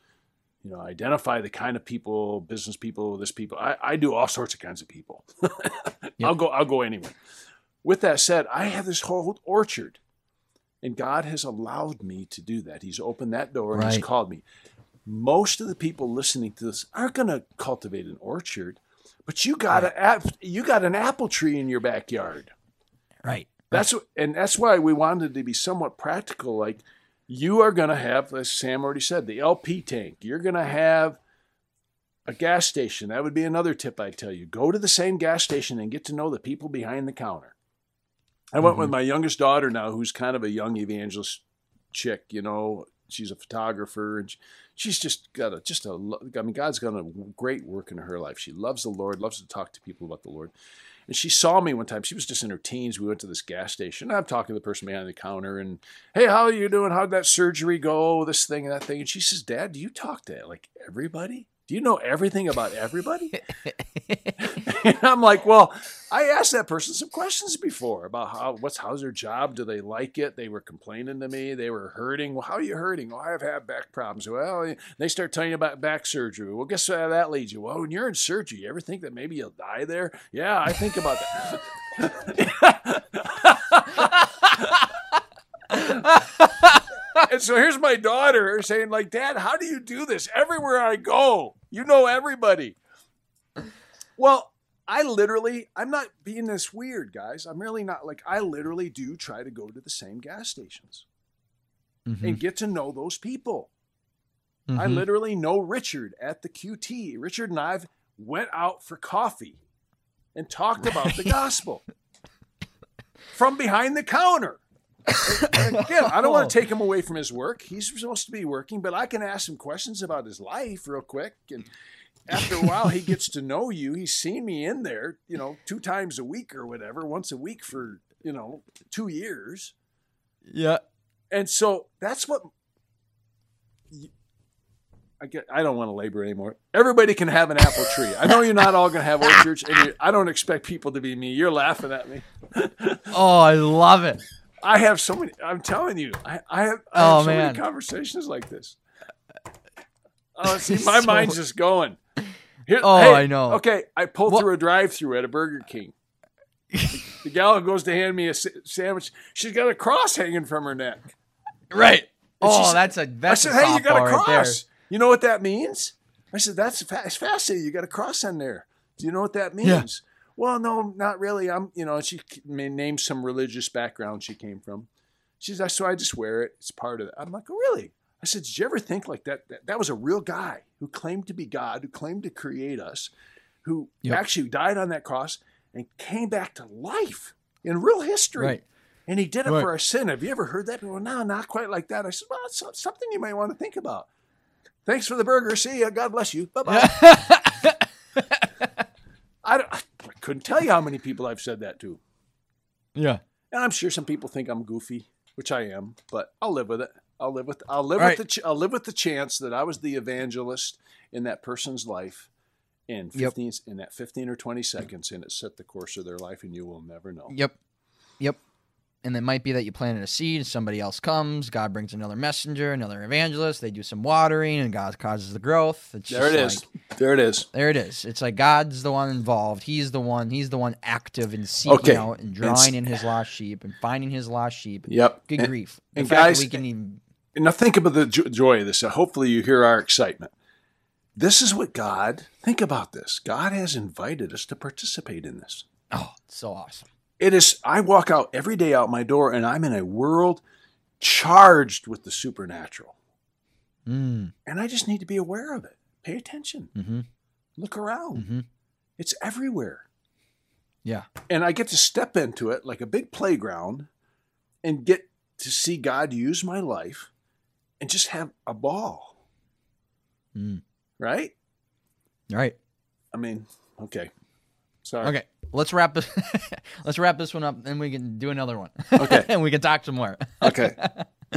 You know, identify the kind of people, business people, this people. I, I do all sorts of kinds of people. (laughs) yep. I'll go. I'll go anywhere. With that said, I have this whole orchard, and God has allowed me to do that. He's opened that door and right. He's called me. Most of the people listening to this aren't going to cultivate an orchard, but you got right. a you got an apple tree in your backyard. Right. That's and that's why we wanted to be somewhat practical. Like you are going to have, as Sam already said, the LP tank. You're going to have a gas station. That would be another tip I'd tell you. Go to the same gas station and get to know the people behind the counter. I went mm-hmm. with my youngest daughter now, who's kind of a young evangelist chick. You know, she's a photographer and she's just got a just a. I mean, God's got a great work in her life. She loves the Lord, loves to talk to people about the Lord. And she saw me one time. She was just in her teens. We went to this gas station. I'm talking to the person behind the counter and, hey, how are you doing? How'd that surgery go? This thing and that thing. And she says, Dad, do you talk to like everybody? Do you know everything about everybody? (laughs) And (laughs) I'm like, well, I asked that person some questions before about how what's how's their job? Do they like it? They were complaining to me. They were hurting. Well, how are you hurting? Well, I've had back problems. Well, they start telling you about back surgery. Well, guess where that leads you? Well, when you're in surgery, you ever think that maybe you'll die there? Yeah, I think about that. (laughs) and so here's my daughter saying, like, Dad, how do you do this? Everywhere I go, you know everybody. Well, I literally, I'm not being this weird, guys. I'm really not like, I literally do try to go to the same gas stations mm-hmm. and get to know those people. Mm-hmm. I literally know Richard at the QT. Richard and I've went out for coffee and talked about the (laughs) gospel from behind the counter. and again, I don't want to (laughs) take him away from his work. He's supposed to be working, but I can ask him questions about his life real quick and after a while he gets to know you he's seen me in there you know two times a week or whatever once a week for you know two years yeah and so that's what I get. I don't want to labor anymore. Everybody can have an apple tree. I know you're not all going to have orchards, and I don't expect people to be me. You're laughing at me. (laughs) oh, I love it. I have so many. I'm telling you, I, I have, I oh, have oh, so man. many conversations like this. Oh, see, my (laughs) so... mind's just going. Here, oh, hey, I know. Okay, I pull what? through a drive-through at a Burger King. (laughs) the gal goes to hand me a sandwich. She's got a cross hanging from her neck. Right. And oh, that's a that's I said, a hey, you got a cross. Right you know what that means? I said, that's fa- fascinating. You got a cross on there. Do you know what that means? Yeah. Well, no, not really. I'm, you know, she named some religious background she came from. She's so I just wear it. It's part of it. I'm like, oh, really? I said, Did you ever think like that? That, that was a real guy who claimed to be God, who claimed to create us, who yep. actually died on that cross and came back to life in real history. Right. And he did it right. for our sin. Have you ever heard that? Well, no, not quite like that. I said, Well, it's something you might want to think about. Thanks for the burger. See you. God bless you. Bye bye. (laughs) I, I couldn't tell you how many people I've said that to. Yeah. And I'm sure some people think I'm goofy, which I am, but I'll live with it. I'll live with I'll live right. with the ch- I'll live with the chance that I was the evangelist in that person's life in 15 yep. in that 15 or 20 seconds and it set the course of their life and you will never know. Yep. Yep. And it might be that you planted a seed, somebody else comes, God brings another messenger, another evangelist, they do some watering, and God causes the growth. It's there it is. Like, there it is. There it is. It's like God's the one involved. He's the one. He's the one active in seeking okay. out and drawing and, in His lost sheep and finding His lost sheep. Yep. Good and, grief. The and guys, we can even now think about the joy of this. hopefully, you hear our excitement. This is what God, think about this. God has invited us to participate in this. Oh, so awesome. It is, I walk out every day out my door and I'm in a world charged with the supernatural. Mm. And I just need to be aware of it. Pay attention. Mm-hmm. Look around. Mm-hmm. It's everywhere. Yeah. And I get to step into it like a big playground and get to see God use my life and just have a ball. Mm. Right? Right. I mean, okay. Sorry. Okay. Let's wrap this. (laughs) let's wrap this one up, and we can do another one. Okay. (laughs) and we can talk some more. okay.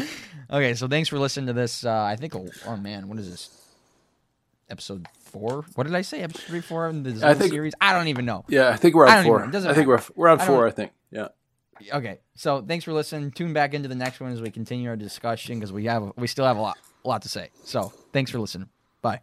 (laughs) okay. So thanks for listening to this. Uh, I think. Oh, oh, man, what is this? Episode four. What did I say? Episode three, four in the I think, series. I don't even know. Yeah, I think we're on four. I think we're we're on I four. I think. Yeah. Okay, so thanks for listening. Tune back into the next one as we continue our discussion because we have we still have a lot a lot to say. So thanks for listening. Bye.